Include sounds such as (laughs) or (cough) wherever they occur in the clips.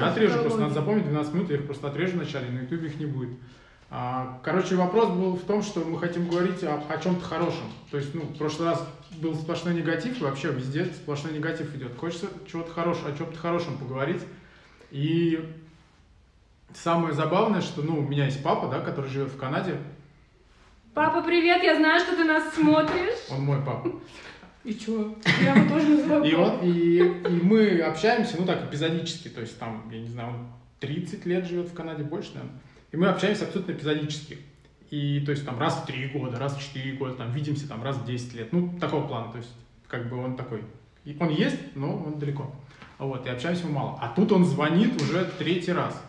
не отрежу, просто надо запомнить 12 минут, я их просто отрежу вначале, на ютубе их не будет. А, короче, вопрос был в том, что мы хотим говорить о, о чем-то хорошем. То есть, ну, в прошлый раз был сплошной негатив, вообще везде сплошной негатив идет. Хочется чего-то хорошего, о чем-то хорошем поговорить. И самое забавное, что, ну, у меня есть папа, да, который живет в Канаде. Папа, привет, я знаю, что ты нас смотришь. Он мой папа. И чё? Я его тоже называю И, он, и, и мы общаемся, ну так, эпизодически, то есть там, я не знаю, он 30 лет живет в Канаде, больше, наверное. И мы общаемся абсолютно эпизодически. И то есть там раз в 3 года, раз в 4 года, там видимся там раз в 10 лет. Ну, такого плана, то есть как бы он такой. И он есть, но он далеко. Вот, и общаемся мы мало. А тут он звонит уже третий раз.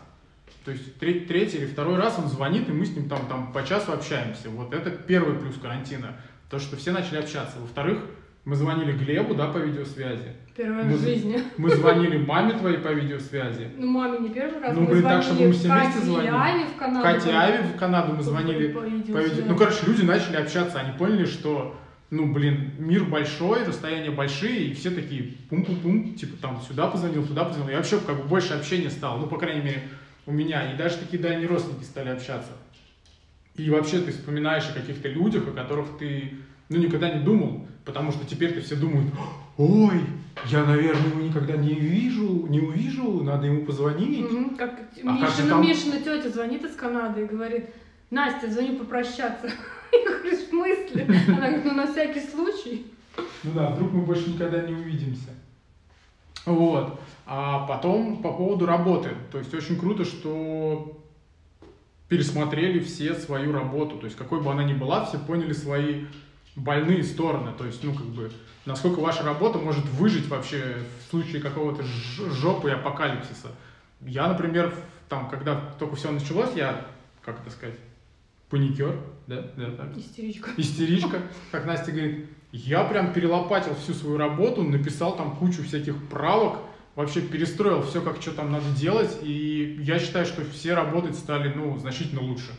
То есть третий, третий или второй раз он звонит, и мы с ним там, там по часу общаемся. Вот это первый плюс карантина. То, что все начали общаться. Во-вторых, мы звонили Глебу, да, по видеосвязи. Первая мы, в жизни. Мы звонили маме твоей по видеосвязи. Ну, маме не первый раз. Ну, блин, так, чтобы мы все Кате вместе звонили. и Аве в Канаду. Кате Аве в Канаду мы звонили по видео. Ну, короче, люди начали общаться, они поняли, что, ну, блин, мир большой, расстояния большие, и все такие пум-пум-пум, типа там сюда позвонил, туда позвонил. И вообще как бы больше общения стало, ну, по крайней мере, у меня. И даже такие дальние родственники стали общаться. И вообще ты вспоминаешь о каких-то людях, о которых ты, ну, никогда не думал, потому что теперь-то все думают, ой, я, наверное, его никогда не вижу, не увижу, надо ему позвонить. Мгм, Как А как Мишина, там- Мишина тетя звонит из Канады и говорит, Настя, звоню попрощаться. (laughs) Я говорю, в смысле? Она говорит, ну на всякий случай. Ну да, вдруг мы больше никогда не увидимся. Вот. А потом по поводу работы. То есть очень круто, что пересмотрели все свою работу. То есть какой бы она ни была, все поняли свои больные стороны. То есть, ну, как бы, насколько ваша работа может выжить вообще в случае какого-то жопы и апокалипсиса. Я, например, там, когда только все началось, я, как это сказать, паникер, да, да, так, Истеричка. истеричка, как Настя говорит, я прям перелопатил всю свою работу, написал там кучу всяких правок, вообще перестроил все, как что там надо делать, и я считаю, что все работать стали, ну, значительно лучше.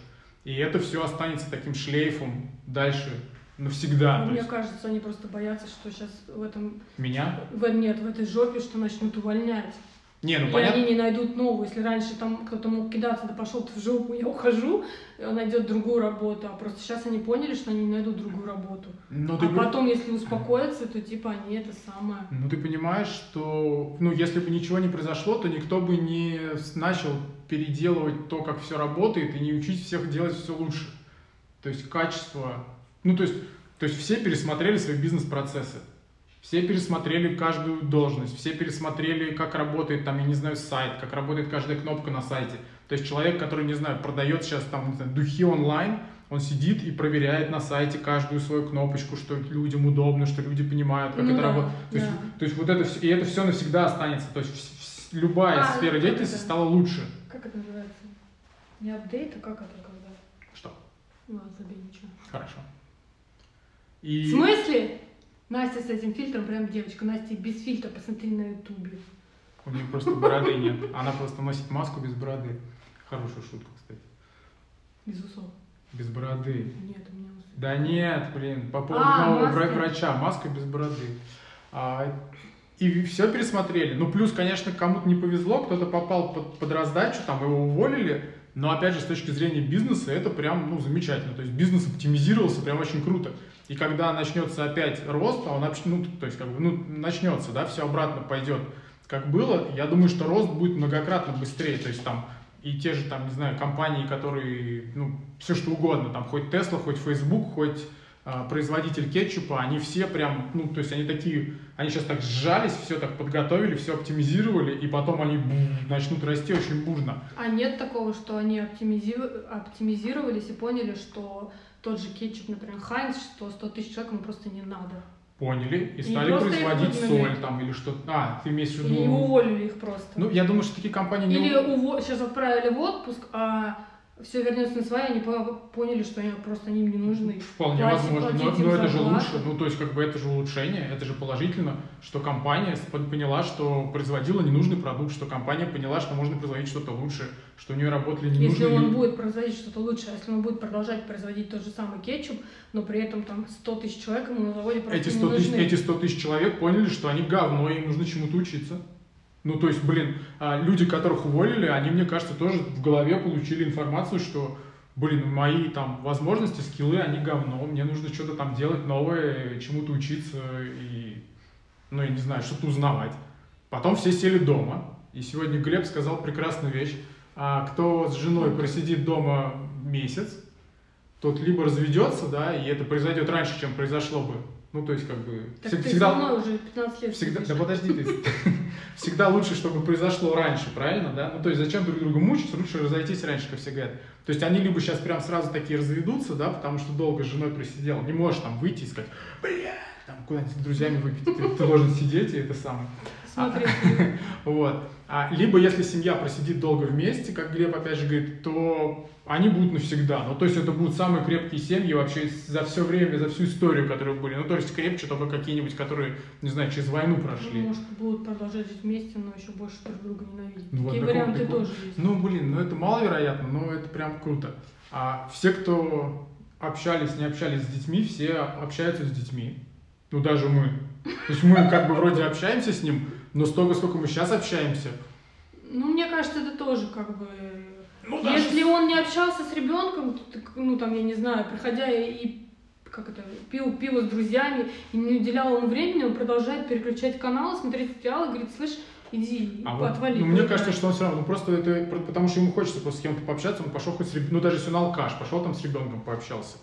И это все останется таким шлейфом дальше навсегда. То Мне есть кажется, они просто боятся, что сейчас в этом, меня? в, нет, в этой жопе, что начнут увольнять. Не, ну и понятно. они не найдут новую. Если раньше там кто-то мог кидаться, да пошел ты в жопу, я ухожу, он найдет другую работу. А просто сейчас они поняли, что они не найдут другую работу. Ну, ты а потом, если успокоятся, то типа они это самое. Ну, ты понимаешь, что, ну, если бы ничего не произошло, то никто бы не начал переделывать то, как все работает, и не учить всех делать все лучше. То есть качество, ну, то есть, то есть все пересмотрели свои бизнес-процессы. Все пересмотрели каждую должность, все пересмотрели, как работает там, я не знаю, сайт, как работает каждая кнопка на сайте. То есть человек, который, не знаю, продает сейчас там, не знаю, духи онлайн, он сидит и проверяет на сайте каждую свою кнопочку, что людям удобно, что люди понимают, как Ну это да, работает. То есть, да. то есть вот это все, и это все навсегда останется. То есть любая А, сфера деятельности это? стала лучше. Как это называется? Не апдейт, а как это когда? Что? Ну, забей ничего. Хорошо. В И... смысле? Настя с этим фильтром, прям девочка. Настя без фильтра, посмотри на ютубе. У нее просто бороды нет. Она просто носит маску без бороды. Хорошая шутка, кстати. Без усов. Без бороды. Нет, у меня усы. Да нет, блин, по поводу А, нового маска. вра- врача, маска без бороды. А, и все пересмотрели. Ну, плюс, конечно, кому-то не повезло, кто-то попал под, под раздачу, там его уволили. Но, опять же, с точки зрения бизнеса, это прям, ну, замечательно. То есть бизнес оптимизировался прям очень круто. И когда начнется опять рост, а он, ну, то есть, как бы, ну, начнется, да, все обратно пойдет, как было, я думаю, что рост будет многократно быстрее. То есть, там, и те же, там, не знаю, компании, которые, ну, все что угодно, там, хоть Tesla, хоть Facebook, хоть а, производитель кетчупа, они все прям, ну, то есть они такие, они сейчас так сжались, все так подготовили, все оптимизировали, и потом они бу- начнут расти очень бурно. А нет такого, что они оптимизи- оптимизировались и поняли, что тот же кетчуп, например, Хайнс, что 100 тысяч человек ему просто не надо. Поняли и И стали производить соль там или что-то. А, ты имеешь в виду... уволили их просто. Ну, я думаю, что такие компании не... Или уво- сейчас отправили в отпуск, а все вернется на свои, они по- поняли, что они просто им не нужны. Вполне Платить- возможно, но, платить им но это же лучше, ну то есть как бы это же улучшение, это же положительно, что компания поняла, что производила ненужный продукт, что компания поняла, что можно производить что-то лучше, что у нее работали Если ненужные он люди. будет производить что-то лучше, а если он будет продолжать производить тот же самый кетчуп, но при этом там 100 тысяч человек ему на заводе просто Эти не 100, тысяч, нужны. эти 100 тысяч человек поняли, что они говно, им нужно чему-то учиться. Ну, то есть, блин, а, люди, которых уволили, они, мне кажется, тоже в голове получили информацию, что, блин, мои там возможности, скиллы, они говно, мне нужно что-то там делать новое, чему-то учиться и, ну, я не знаю, что-то узнавать. Потом все сели дома, и сегодня Глеб сказал прекрасную вещь. А кто с женой просидит дома месяц, тот либо разведется, да, и это произойдет раньше, чем произошло бы. Ну, то есть, как бы... Так всег- ты всегда, со мной уже 15 лет всегда, сидишь. да подожди ты. (laughs) Всегда лучше, чтобы произошло раньше, правильно, да? Ну, то есть, зачем друг друга мучить, лучше разойтись раньше, как все говорят. То есть, они либо сейчас прям сразу такие разведутся, да, потому что долго с женой просидел, не можешь там выйти и сказать, бля, там куда-нибудь с друзьями выпить, ты, ты должен сидеть и это самое. Смотри, (laughs) Вот. А, либо если семья просидит долго вместе, как Глеб опять же говорит, то они будут навсегда. Ну, то есть это будут самые крепкие семьи вообще за все время, за всю историю, которые были. Ну, то есть крепче только какие-нибудь, которые, не знаю, через войну ну, прошли. может, будут продолжать жить вместе, но еще больше друг друга ненавидеть. Ну, вот Такие такого варианты прикола. тоже есть. Ну, блин, ну это маловероятно, но это прям круто. А все, кто общались, не общались с детьми, все общаются с детьми. Ну, даже мы. То есть мы как бы вроде общаемся с ним, но столько, сколько мы сейчас общаемся. Ну, мне кажется, это тоже как бы... Ну, даже Если он не общался с ребенком, то, ну там, я не знаю, приходя и как это, пил пиво с друзьями и не уделял ему времени, он продолжает переключать каналы, смотреть сериалы, говорит, слышь, иди, А вот, отвали. ну, мне поиграй». кажется, что он все равно, ну, просто это потому что ему хочется просто с кем-то пообщаться, он пошел хоть с ребенком, ну, даже если он алкаш, пошел там с ребенком пообщался.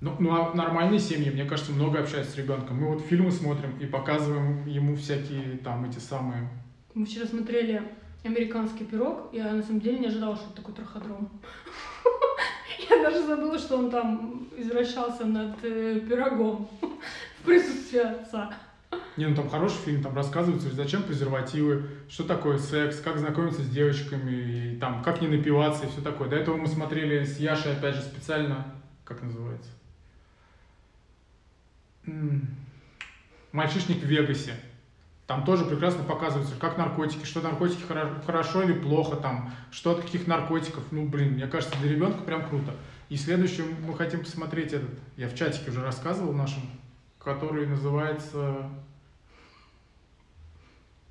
Ну, ну, а нормальные семьи, мне кажется, много общаются с ребенком. Мы вот фильмы смотрим и показываем ему всякие там эти самые... Мы вчера смотрели «Американский пирог», я на самом деле не ожидала, что это такой траходром. (laughs) Я даже забыла, что он там извращался над э, пирогом (laughs) в присутствии отца. Не, ну там хороший фильм, там рассказывается, зачем презервативы, что такое секс, как знакомиться с девочками, и там, как не напиваться и все такое. До этого мы смотрели с Яшей, опять же, специально, как называется? Мальчишник в Вегасе. Там тоже прекрасно показывается, как наркотики, что наркотики хоро- хорошо или плохо, там, что от каких наркотиков. Ну, блин, мне кажется, для ребенка прям круто. И следующее мы хотим посмотреть этот, я в чатике уже рассказывал нашем, который называется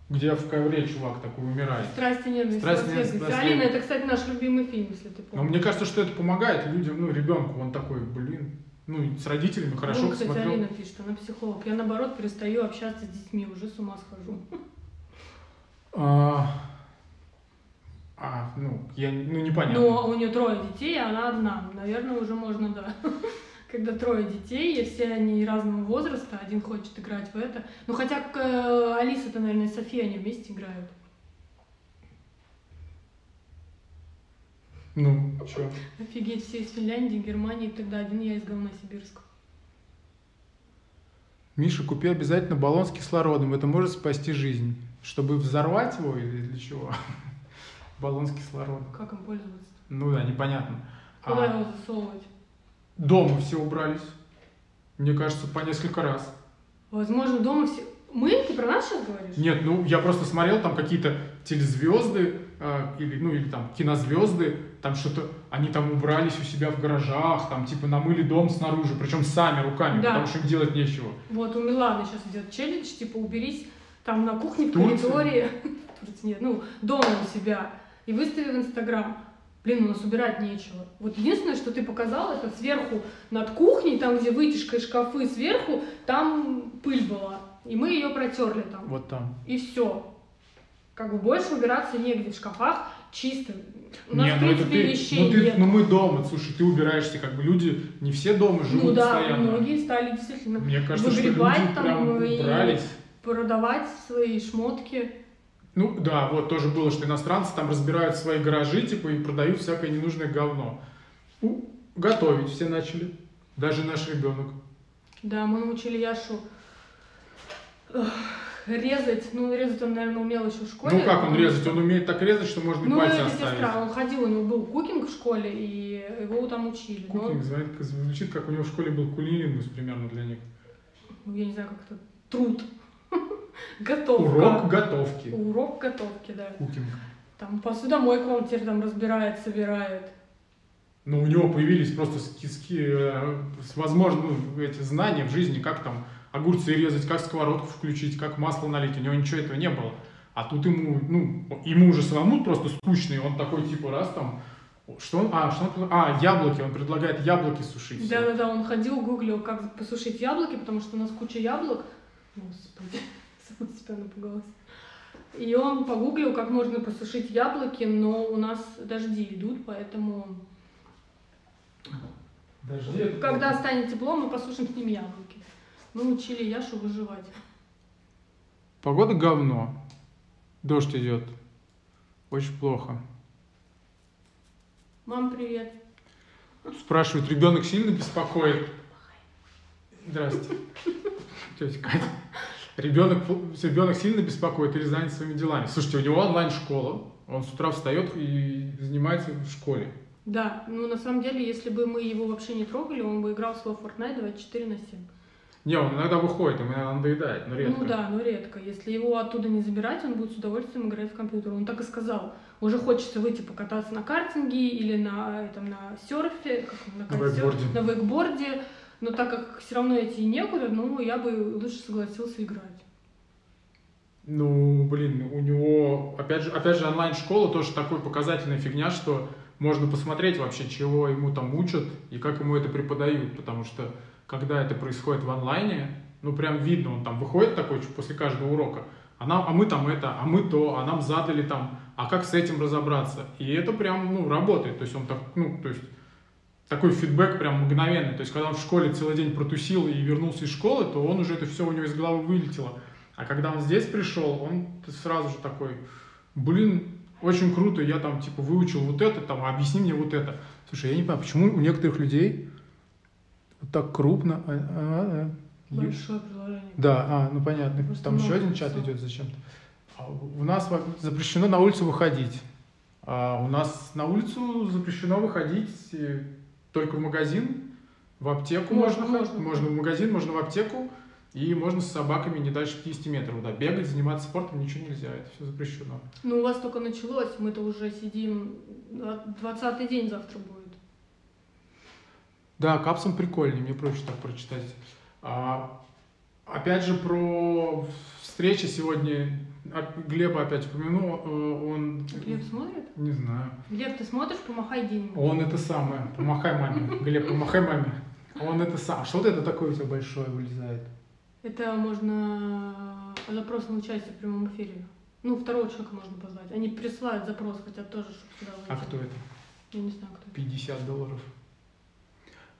где в ковре чувак такой умирает. Страсть и ненависть. Страсть ненависть. Лас Алина, это, кстати, наш любимый фильм, если ты Но помнишь. мне кажется, что это помогает людям, ну, ребенку. Он такой, блин, ну, с родителями хорошо ну, кстати, посмотрел. Алина пишет, она психолог. Я, наоборот, перестаю общаться с детьми, уже с ума схожу. А, а, ну, я, ну, непонятно. Но у нее трое детей, а она одна. Наверное, уже можно, да. (laughs) Когда трое детей, и все они разного возраста, один хочет играть в это. Ну, хотя э, Алиса-то, наверное, и София, они вместе играют. Ну, что? Офигеть, все из Финляндии, Германии, тогда один я из Говносибирска. Миша, купи обязательно баллон с кислородом. Это может спасти жизнь. Чтобы взорвать его или для чего? (laughs) Баллон с кислородом. Как им пользоваться? Ну да, непонятно. Куда А, его засовывать? дома все убрались. Мне кажется, по несколько раз. Возможно, дома все... Мы? Ты про нас сейчас говоришь? Нет, ну я просто смотрел там какие-то телезвезды или ну или там кинозвезды, там что-то они там убрались у себя в гаражах, там типа намыли дом снаружи, причем сами руками, Да. потому что им делать нечего. Вот у Миланы сейчас идет челлендж, типа уберись там на кухне, в коридоре, (laughs) в Турции нет, ну, дома у себя, и выстави в Инстаграм. Блин, у нас убирать нечего. Вот единственное, что ты показал, это сверху над кухней, там, где вытяжка и шкафы сверху, там пыль была. И мы ее протерли там. Вот там. И все. Как бы больше убираться негде в шкафах, чисто. У нас, Не, в ну это принципе, ты, вещей ну, ты, нет. ну мы дома, слушай, ты убираешься, как бы люди не все дома живут ну да, постоянно. многие стали действительно Мне кажется, что люди выгребать там прям и- продавать свои шмотки. Ну да, вот тоже было, что иностранцы там разбирают свои гаражи, типа, и продают всякое ненужное говно. У, готовить все начали. Даже наш ребенок. Да, мы научили Яшу резать. Ну, резать он, наверное, умел еще в школе. Ну как он резать? Он умеет так резать, что можно Ну, пальцы это оставить. сестра. Он ходил, у него был кукинг в школе, и его там учили. Но, Кукинг звонит, как- звучит, как у него в школе был кулинилингус примерно для них. ну, я не знаю, как это, труд. (laughs) Готовка. Урок готовки. Урок готовки, да. Кукинг. Там посудомойку он теперь там разбирает, собирает. Но у него появились просто ски, ски, э, возможно, ну, эти знания в жизни, как там огурцы резать, как сковородку включить, как масло налить. У него ничего этого не было. А тут ему, ну, ему уже самому просто скучно, и он такой, типа, раз там, что он, а, что он, а, яблоки, он предлагает яблоки сушить. Да-да-да, он ходил, гуглил, как посушить яблоки, потому что у нас куча яблок. Господи, (laughs) сама себя напугалась. И он погуглил, как можно посушить яблоки, но у нас дожди идут, поэтому Дожди когда станет тепло, мы посушим с ним яблоки. Мы учили Яшу выживать. Погода говно. Дождь идет. Очень плохо. Мам, привет. Спрашивают, ребенок сильно беспокоит? Здрасте. Тетя Катя. Ребенок, ребенок сильно беспокоит или занят своими делами? Слушайте, у него онлайн-школа. Он с утра встает и занимается в школе. Да, ну на самом деле, если бы мы его вообще не трогали, он бы играл в свой Fortnite 24 на 7. Не, он иногда выходит, ему иногда надоедает, но редко. Ну да, но редко. Если его оттуда не забирать, он будет с удовольствием играть в компьютер. Он так и сказал. Уже хочется выйти покататься на картинге или на, этом, на серфе, как на, На кайтсерфе, вейкборде. на вейкборде. Но так как все равно идти некуда, ну, я бы лучше согласился играть. Ну, блин, у него, опять же, опять же онлайн-школа тоже такой показательная фигня, что можно посмотреть вообще, чего ему там учат и как ему это преподают, потому что когда это происходит в онлайне, ну, прям видно, он там выходит такой после каждого урока, а, нам, а мы там это, а мы то, а нам задали там, а как с этим разобраться? И это прям, ну, работает, то есть он так, ну, то есть такой фидбэк прям мгновенный. То есть, когда он в школе целый день протусил и вернулся из школы, то он уже это все у него из головы вылетело. А когда он здесь пришел, он сразу же такой, блин, очень круто, я там типа выучил вот это, там, объясни мне вот это. Слушай, я не понимаю, почему у некоторых людей вот так крупно... а, а, а, е- Большое приложение. да, а, ну понятно. Просто Там еще один чат идет зачем-то. А у нас запрещено на улицу выходить. А у нас на улицу запрещено выходить э, только в магазин, в аптеку Можно, можно, можно. можно в магазин, можно в аптеку, и можно с собаками не дальше 50 метров. Да, бегать, заниматься спортом ничего нельзя, это все запрещено. Ну, у вас только началось, мы-то уже сидим, 20-й день завтра будет. Да, капсом прикольный, мне проще так прочитать. А, опять же, про встречи сегодня. А, Глеба опять упомянул, э, он... Глеб смотрит? Не знаю. Глеб, ты смотришь, помахай деньги. Он это самое. Помахай маме. Глеб, помахай маме. Он это сам. Что вот это такое у тебя большое вылезает? Это можно запрос на участие в прямом эфире. Ну, второго человека можно позвать. Они присылают запрос, хотят тоже, чтобы сюда А кто это? Я не знаю, кто. 50 долларов.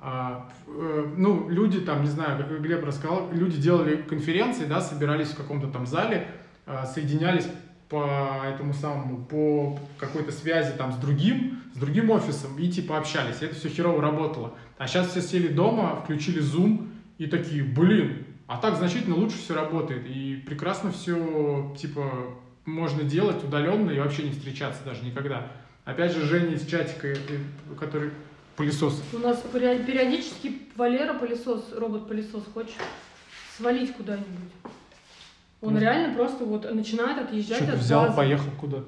А, э, ну, люди там, не знаю, как Глеб рассказал, люди делали конференции, да, собирались в каком-то там зале, а, соединялись по этому самому, по какой-то связи там с другим, с другим офисом и типа общались. Это все херово работало. А сейчас все сели дома, включили Zoom и такие, блин, а так значительно лучше все работает. И прекрасно все, типа, можно делать удаленно и вообще не встречаться даже никогда. Опять же, Женя из чатика, э, который пылесос. У нас пери- периодически Валера пылесос, робот-пылесос хочет свалить куда-нибудь. Он Ну. реально просто вот начинает отъезжать от взял, базы. поехал куда?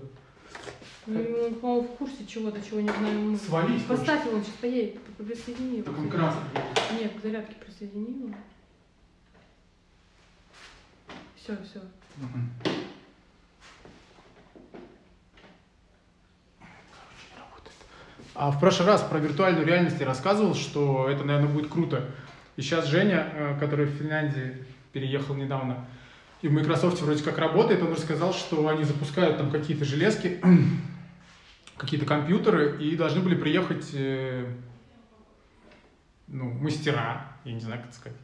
Ну, он, в курсе чего-то, чего не мы. Свалить. Поставь его, он сейчас поедет, присоедини его. Так он красный. Нет, к зарядке присоедини его. Все, все. Мгм. А в прошлый раз про виртуальную реальность я рассказывал, что это, наверное, будет круто. И сейчас Женя, э, который в Финляндии переехал недавно, и в Microsoft вроде как работает, он рассказал, что они запускают там какие-то железки, (clears throat) какие-то компьютеры, и должны были приехать э, ну, мастера, я не знаю, как сказать,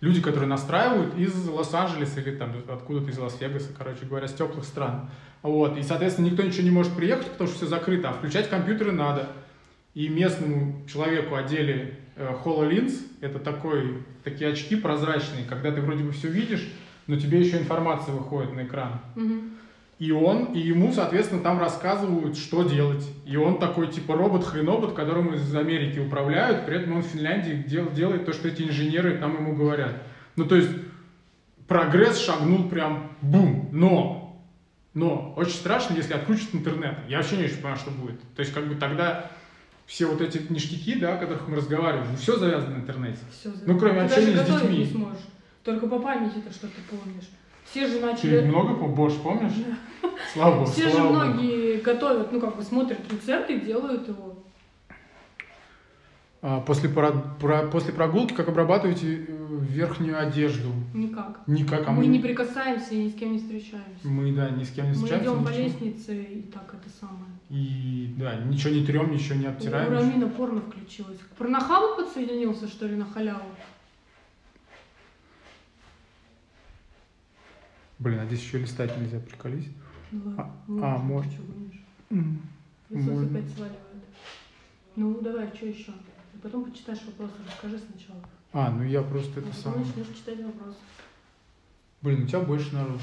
люди, которые настраивают из Лос-Анджелеса или там откуда-то из Лас-Вегаса, короче говоря, с теплых стран. Вот. И, соответственно, никто ничего не может приехать, потому что все закрыто, а включать компьютеры надо. И местному человеку одели э, HoloLens, это такой, такие очки прозрачные, когда ты вроде бы все видишь, но тебе еще информация выходит на экран. Мгм. И он, и ему, соответственно, там рассказывают, что делать. И он такой, типа, робот-хренобот, которым из Америки управляют, при этом он в Финляндии дел- делает то, что эти инженеры там ему говорят. Ну, то есть, прогресс шагнул прям бум. Но, но, очень страшно, если отключат интернет. Я вообще не очень понимаю, что будет. То есть, как бы тогда все вот эти ништяки, да, о которых мы разговаривали, ну, все завязано на интернете. Все, Ну, кроме ты общения даже с детьми. не сможешь. Только по памяти то, что ты помнишь. Все же Ты начали... много по борщ помнишь? Слава богу, Все же слава богу. многие готовят, ну как бы смотрят рецепты и делают его. А, после, пора- про- после прогулки как обрабатываете э, верхнюю одежду? Никак. Никак, а мы не прикасаемся и ни с кем не встречаемся. Мы, да, ни с кем не Мы встречаемся. идем по ничего. лестнице и так это самое. И, да, ничего не трем, ничего не У обтираем. Рамина порно включилось. Порнохабу подсоединился, что ли, на халяву? Блин, а здесь еще листать нельзя, приколись. Ну. А- ну, а, Иисус Можно. опять сваливает. Ну, давай, что еще? Потом почитаешь вопросы, расскажи сначала. А, ну я просто это потом самое. начнешь читать вопросы. Блин, у тебя больше народу.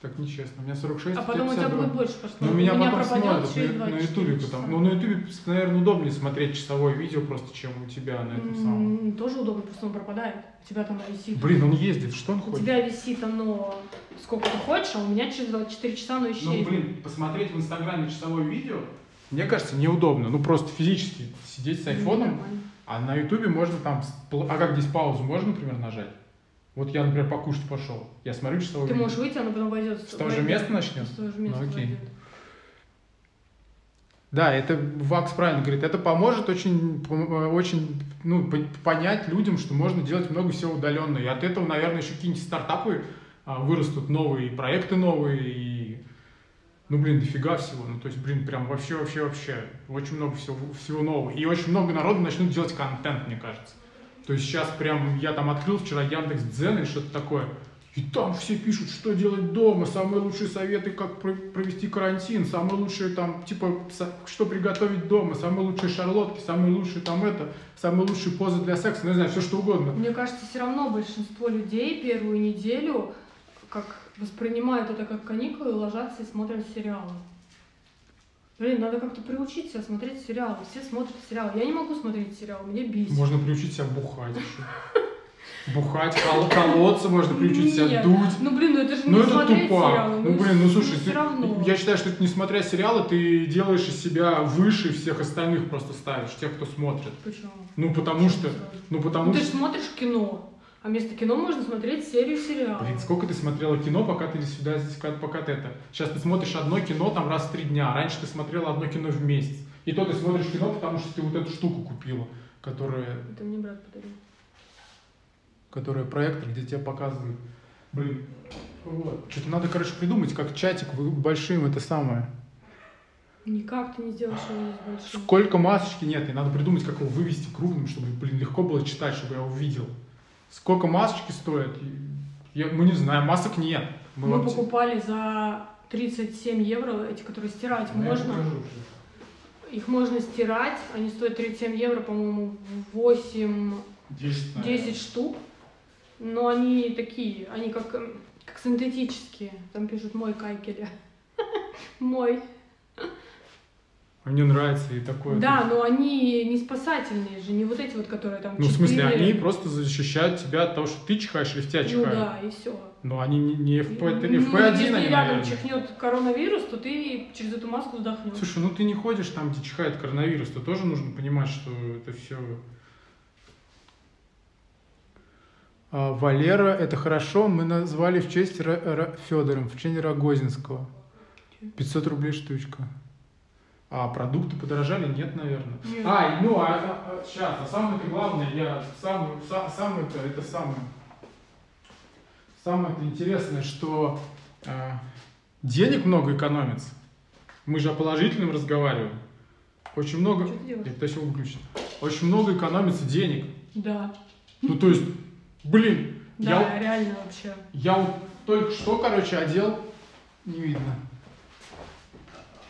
Так нечестно. У меня 46, А потом у тебя 52. будет больше пошло. Ну, У меня потом пропадет через на, на 24 ютубе, потому. Ну, на ютубе, наверное, удобнее смотреть часовое видео просто, чем у тебя на этом самом. Тоже удобно, просто он пропадает. У тебя там висит. Блин, он ездит, что он У хочет? тебя висит оно сколько ты хочешь, а у меня через 24 часа оно Ну, исчезнет. блин, посмотреть в Инстаграме часовое видео, мне кажется, неудобно. Ну, просто физически сидеть с Ну, айфоном, нормально. А на Ютубе можно там... А как здесь паузу можно, например, нажать? Вот я, например, покушать пошел. Я смотрю часовое Ты можешь выйти, оно потом войдет. С того же места начнет? С того же места Ну, окей. войдет. Да, это Вакс правильно говорит. Это поможет очень, э, очень ну, по- понять людям, что можно делать много всего удаленно. И от этого, наверное, еще какие-нибудь стартапы а, вырастут новые, и проекты новые, и ну, блин, дофига всего. Ну, то есть, блин, прям вообще, вообще, вообще. Очень много всего, всего нового. И очень много народу начнут делать контент, мне кажется. То есть сейчас прям я там открыл вчера Яндекс Дзен или что-то такое. И там все пишут, что делать дома, самые лучшие советы, как про- провести карантин, самые лучшие там, типа, что приготовить дома, самые лучшие шарлотки, самые лучшие там это, самые лучшие позы для секса, ну, не знаю, все что угодно. Мне кажется, все равно большинство людей первую неделю как воспринимают это как каникулы, ложатся и смотрят сериалы. Блин, надо как-то приучить себя смотреть сериалы. Все смотрят сериалы. Я не могу смотреть сериалы, мне бесит. Можно приучить себя бухать еще. Бухать, кол- колоться, можно приучить себя Нет. дуть. Ну блин, ну это же не Ну это смотреть тупо. сериалы. Ну блин, ну слушай, ты- равно. я считаю, что ты, несмотря сериалы, ты делаешь из себя выше всех остальных просто ставишь, тех, кто смотрит. Почему? Ну потому что, ну Ну, потому ты же что... смотришь кино, а вместо кино можно смотреть серию сериалов. Блин, сколько ты смотрела кино, пока ты сюда, здесь, пока- ты это... Сейчас ты смотришь одно кино там раз в три дня, раньше ты смотрела одно кино в месяц. И то ты смотришь кино, потому что ты вот эту штуку купила, которая, Это мне брат подарил. которая проектор, где тебя показывают. Блин, вот. Что-то надо, короче, придумать, как чатик большим это самое. Никак ты не сделаешь его здесь большим. Сколько масочки нет, и надо придумать, как его вывести крупным, чтобы, блин, легко было читать, чтобы я его видел. Сколько масочки стоят? Я, мы не знаем, масок нет. Мы вам- покупали за 37 евро эти, которые стирать Ну, я можно. Их можно стирать, они стоят 37 евро, по-моему, 8 10, наверное. 10 штук. Но они такие, они как, как синтетические. Там пишут мой кайкеля. (laughs) Мой. Мне нравится и такое. Да, но они не спасательные же, не вот эти вот, которые там Ну, в смысле, они просто защищают тебя от того, что ты чихаешь или в тебя Ну чихают. да, и все. Но они не, не FP, ну, FP1 если они, рядом наверное. чихнет коронавирус, то ты через эту маску вздохнешь. Слушай, ну ты не ходишь там, где чихает коронавирус, то тоже нужно понимать, что это все... Валера, это хорошо, мы назвали в честь Федором, в честь Рогозинского. 500 рублей штучка. А продукты подорожали? Нет, наверное. Нет. А, ну, а, а, сейчас, а самое это главное, я самое, са- самое это, это самое, самое это интересное, что а, денег много экономится. Мы же о положительном разговариваем. Очень много, Что ты делаешь? я пытаюсь его выключить. Очень много экономится денег. Да. Ну, то есть, блин, я, Да, реально вообще. я вот только что, короче, одел, не видно,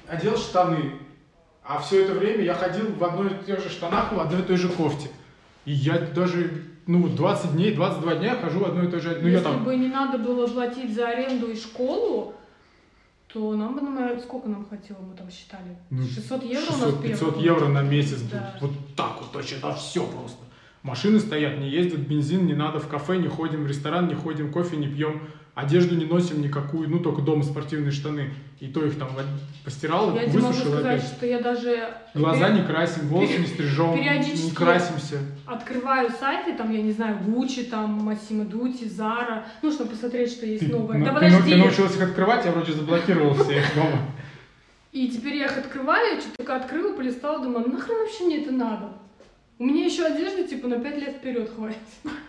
одел штаны, а все это время я ходил в одной и тех же штанах, в одной и той же кофте. И я даже, ну, 20 дней, 22 дня хожу в одной и той же, ну, я Если там, бы не надо было платить за аренду и школу, то нам бы, наверное, сколько нам хватило, мы там считали? Ну, 600 евро у нас 600-500 первый. евро на месяц Да. Вот так вот, вообще, это все просто. Машины стоят, не ездят, бензин не надо, в кафе не ходим, в ресторан не ходим, кофе не пьем. Одежду не носим никакую, ну, только дома спортивные штаны. И то их там постирал, Я тебе могу высушил сказать, опять. что я даже Глаза пере- не красим, волосы не стрижем, периодически не красимся. открываю сайты, там, я не знаю, Гуччи, там, Массимо Дути, Зара, ну, чтобы посмотреть, что есть новое. ну, да ты, подожди! ты научилась их открывать, я вроде заблокировал все их дома. И теперь я их открываю, что-то только открыла, полистала, думаю, «Ну, нахрен вообще мне это надо? У меня еще одежды, типа, на пять лет вперед хватит.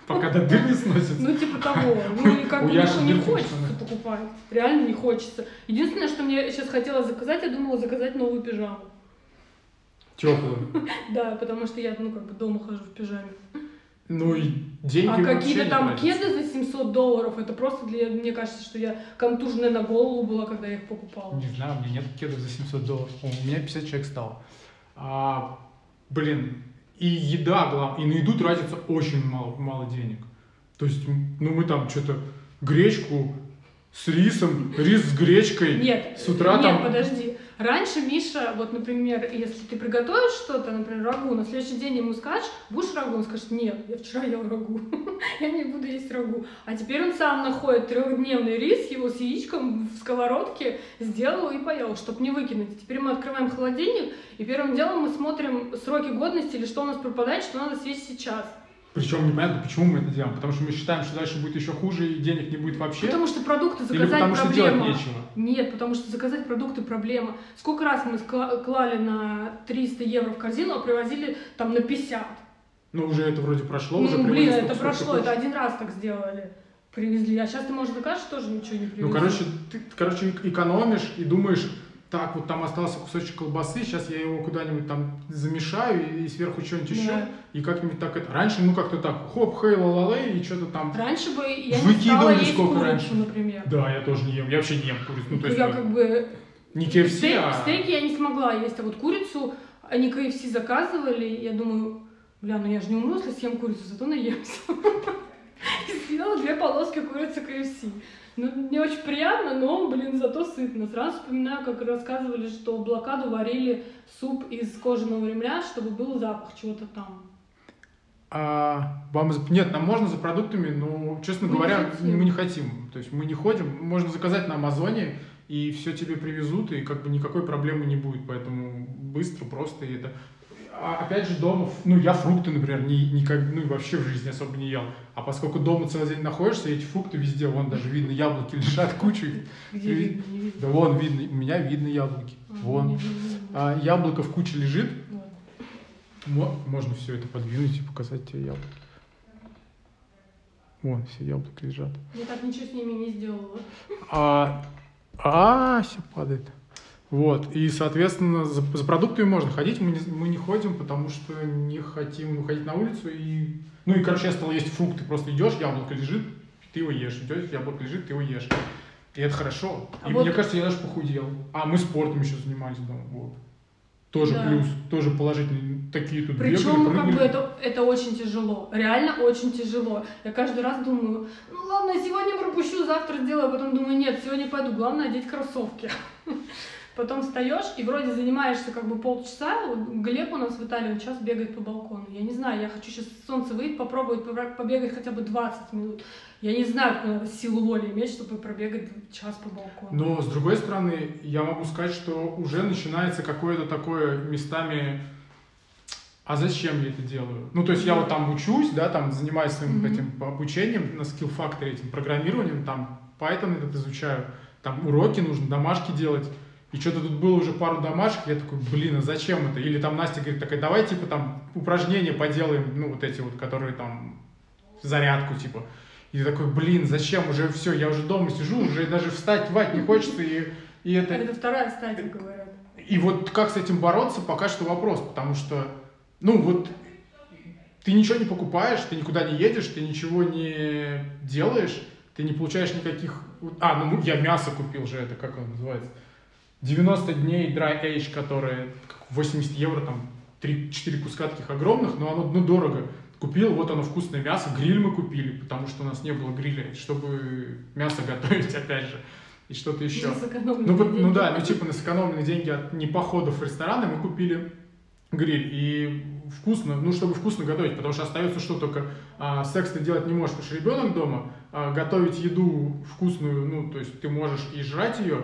Пока до дыр не сносится. Ну, типа того. Ну, и как бы не хочется покупать. Реально не хочется. Единственное, что мне сейчас хотела заказать, я думала заказать новую пижаму. Теплую. (laughs) Да, потому что я, ну, как бы дома хожу в пижаме. Ну и деньги А какие-то там кеды за 700 долларов, это просто для... Мне кажется, что я контуженная на голову была, когда я их покупала. Не знаю, у меня нет кедов за 700 долларов. О, У меня 50 человек стало. А, блин, и еда, главное, и на еду тратится очень мало, мало денег. То есть, ну мы там что-то гречку с рисом, рис с гречкой. Нет, С утра нет, там- подожди. Раньше Миша, вот, например, если ты приготовишь что-то, например, рагу, на следующий день ему скажешь, будешь рагу? Он скажет, нет, я вчера ел рагу, (laughs) я не буду есть рагу. А теперь он сам находит трехдневный рис, его с яичком в сковородке сделал и поел, чтобы не выкинуть. Теперь мы открываем холодильник, и первым делом мы смотрим сроки годности или что у нас пропадает, что надо съесть сейчас. Причем непонятно, почему мы это делаем. Потому что мы считаем, что дальше будет еще хуже и денег не будет вообще. Потому что продукты Или заказать потому что делать проблема. нечего. Нет, потому что заказать продукты проблема. Сколько раз мы клали на 300 евро в корзину, а привозили там на 50? Ну уже это вроде прошло, ну, уже блин, это прошло, это один раз так сделали. Привезли. А сейчас ты, может, закажешь, тоже ничего не привезли. Ну, короче, ты, короче, эк- экономишь и думаешь, так, вот там остался кусочек колбасы, сейчас я его куда-нибудь там замешаю и, и сверху что-нибудь Да. еще, и как-нибудь так это... Раньше, ну, как-то так, хоп, хей, ла и что-то там... Раньше бы я не стала есть сколько курицу, раньше. например. Да, я тоже не ем, я вообще не ем курицу, ну, то есть, я ну, как бы... не KFC, Стейк- а... Стейки я не смогла есть, а вот курицу они KFC заказывали, я думаю, бля, ну я же не умру, если съем курицу, зато наемся. (laughs) И съела две полоски курицы KFC. Ну, не очень приятно, но, блин, зато сытно. Сразу вспоминаю, как рассказывали, что в блокаду варили суп из кожаного ремня, чтобы был запах чего-то там. А, вам Нет, нам можно за продуктами, но, честно Мы не говоря, хотим. мы не хотим. То есть мы не ходим, можно заказать на Амазоне, и все тебе привезут, и как бы никакой проблемы не будет. Поэтому быстро, просто и это... А, опять же, дома, ну, я фрукты, например, не, никак, ну, и вообще в жизни особо не ел. А поскольку дома целый день находишься, эти фрукты везде, вон даже видно, яблоки (laughs) лежат кучей. Где видно. Да вон видно, у меня видно яблоки. А, Вон. А яблоко в куче лежит, Вот. Мо- Можно все это подвинуть и показать тебе яблоки. Вон, все яблоки лежат. Я так ничего с ними не сделала. А, а все падает. Вот, и, соответственно, за, за продуктами можно ходить, мы не, мы не ходим, потому что не хотим выходить на улицу и... Ну и, короче, я стал есть фрукты, просто идешь, яблоко лежит, ты его ешь, идешь, яблоко лежит, ты его ешь. И это хорошо. А и вот- мне кажется, я даже похудел. А мы спортом еще занимались дома, вот. Тоже Да. плюс, тоже положительные. Такие тут бегали, Причем, как прыгали. бы, это, это очень тяжело. Реально очень тяжело. Я каждый раз думаю, ну ладно, сегодня пропущу, завтра сделаю, а потом думаю, нет, сегодня пойду, главное одеть кроссовки. (laughs) Потом встаешь и вроде занимаешься как бы полчаса. Вот Глеб у нас в Италии, сейчас бегает по балкону. Я не знаю, я хочу сейчас солнце выйти, попробовать побегать хотя бы 20 минут. Я не знаю, какую надо силу воли иметь, чтобы пробегать час по балкону. Но с другой стороны, я могу сказать, что уже начинается какое-то такое местами а зачем я это делаю? Ну, то есть я вот там учусь, да, там занимаюсь своим Мгм. этим обучением на Skill Factory, этим программированием, там Python этот изучаю, там уроки нужно, домашки делать. И что-то тут было уже пару домашек, я такой, блин, а зачем это? Или там Настя говорит, такая, давай, типа, там упражнения поделаем, ну, вот эти вот, которые там, зарядку, типа. И такой, блин, зачем? Уже все, я уже дома сижу, уже даже встать, вать не хочется, и, и это... Это вторая стадия, говорят. И вот как с этим бороться, пока что вопрос, потому что, ну вот, ты ничего не покупаешь, ты никуда не едешь, ты ничего не делаешь, ты не получаешь никаких... А, ну я мясо купил же, это как оно называется? 90 дней dry age, которые как 80 евро, там 3-4 куска таких огромных, но оно ну, дорого. Купил, вот оно вкусное мясо, гриль мы купили, потому что у нас не было гриля, чтобы мясо (laughs) готовить, опять же, и что-то еще. Ну, вот, ну да, ну типа на сэкономленные деньги от не походов в рестораны мы купили гриль и вкусно, ну, чтобы вкусно готовить, потому что остается что только а, секс ты делать не можешь, потому что ребенок дома, а, готовить еду вкусную, ну, то есть ты можешь и жрать ее,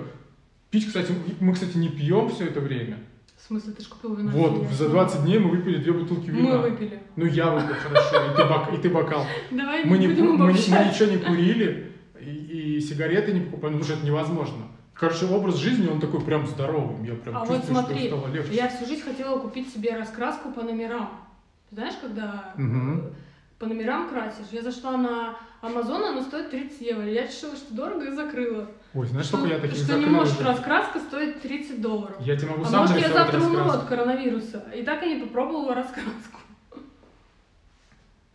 пить, кстати, мы, кстати, не пьем все это время. В смысле, ты ж купил вино? Вот, за не 20 дней мы выпили две бутылки вина. Мы выпили. Ну, я выпил, хорошо, и ты, бок- и ты бокал. Давай Мы, не, будем мы, мы ничего не курили, и, и сигареты не покупали, потому что это невозможно. Короче, образ жизни, он такой прям здоровый. Я прям А вот чувствую, смотри, что стало легче. Я всю жизнь хотела купить себе раскраску по номерам. Знаешь, когда э, по номерам красишь? Я зашла на Амазон, она стоит 30 евро. Я решила, что дорого и закрыла. Ой, знаешь, что, сколько я таких что не может раскраска стоит 30 долларов. Я тебе могу А сам может, я завтра умру раскраску. от коронавируса. И так я не попробовала раскраску.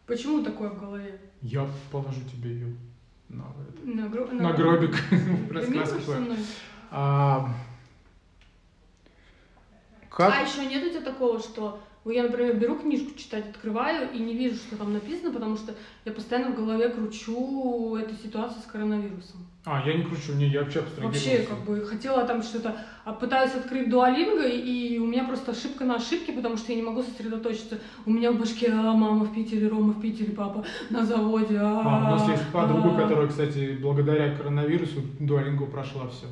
Почему такое в голове? Я положу тебе ее на, это, На, гро- на гробик. (laughs) Ты Раскраску? А, А Как? еще нет у тебя такого, что ну, я, например, беру книжку читать, открываю и не вижу, что там написано, потому что я постоянно в голове кручу эту ситуацию с коронавирусом. А, я не кручу, не, я вообще абстрагировался. Вообще, как бы, хотела там что-то, а пытаюсь открыть дуалинго, и у меня просто ошибка на ошибке, потому что я не могу сосредоточиться. У меня в башке, а, мама в Питере, Рома в Питере, папа на заводе, а, А, у нас есть подруга, а. которая, кстати, благодаря коронавирусу дуалингу прошла все.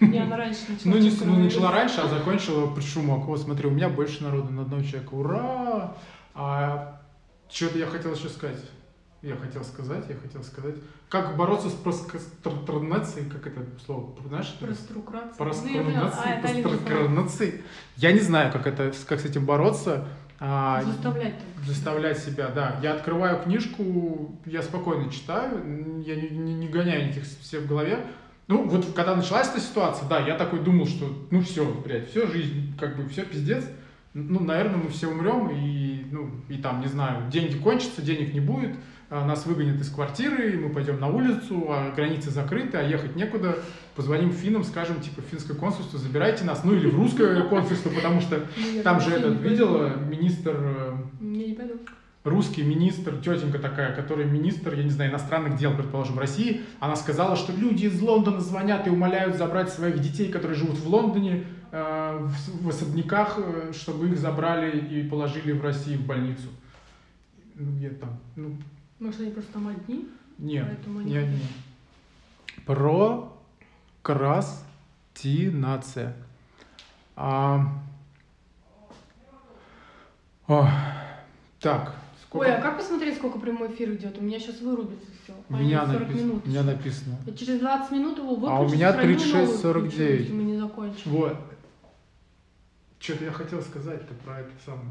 Не, она раньше начала. Ну, не, ну, начала раньше, а закончила при шумок. Вот, смотри, у меня больше народу на одного человека. Ура! А что-то я хотел еще сказать. Я хотел сказать, я хотел сказать. Как бороться с прокрастинацией, как это слово, знаешь? это? Прокраструкация. Ну, я. А. Прокрастинацией. Я не знаю, как это, как с этим бороться. А, Заставлять заставлять себя, да. Я открываю книжку, я спокойно читаю, я не, не- не гоняю этих все в голове. Ну, вот когда началась эта ситуация, да, я такой думал, что ну все, блядь, все, жизнь, как бы все пиздец. Ну, наверное, мы все умрем, и, ну, и там, не знаю, деньги кончатся, денег не будет, нас выгонят из квартиры, и мы пойдем на улицу, а границы закрыты, а ехать некуда. Позвоним финнам, скажем, типа, в финское консульство, забирайте нас, ну или в русское (laughs) консульство, потому что Ну, я там же этот, видела, министр э, Я русский министр, тетенька такая, которая министр, я не знаю, иностранных дел, предположим, России, она сказала, что люди из Лондона звонят и умоляют забрать своих детей, которые живут в Лондоне, э, в, в особняках, э, чтобы их забрали и положили в России в больницу. Ну, где там? Ну, Может, они просто там одни? нет, Поэтому они не хотят. одни. Прокрастинация. А... О, так, сколько? Ой, а как посмотреть, сколько прямой эфир идет? У меня сейчас вырубится все. У меня, 40 написано, минут. у меня написано. Я через 20 минут его выключу. А у меня сохраню 36, новую 49. включу, Если мы не закончим. Вот. Что-то я хотел сказать-то про это самое.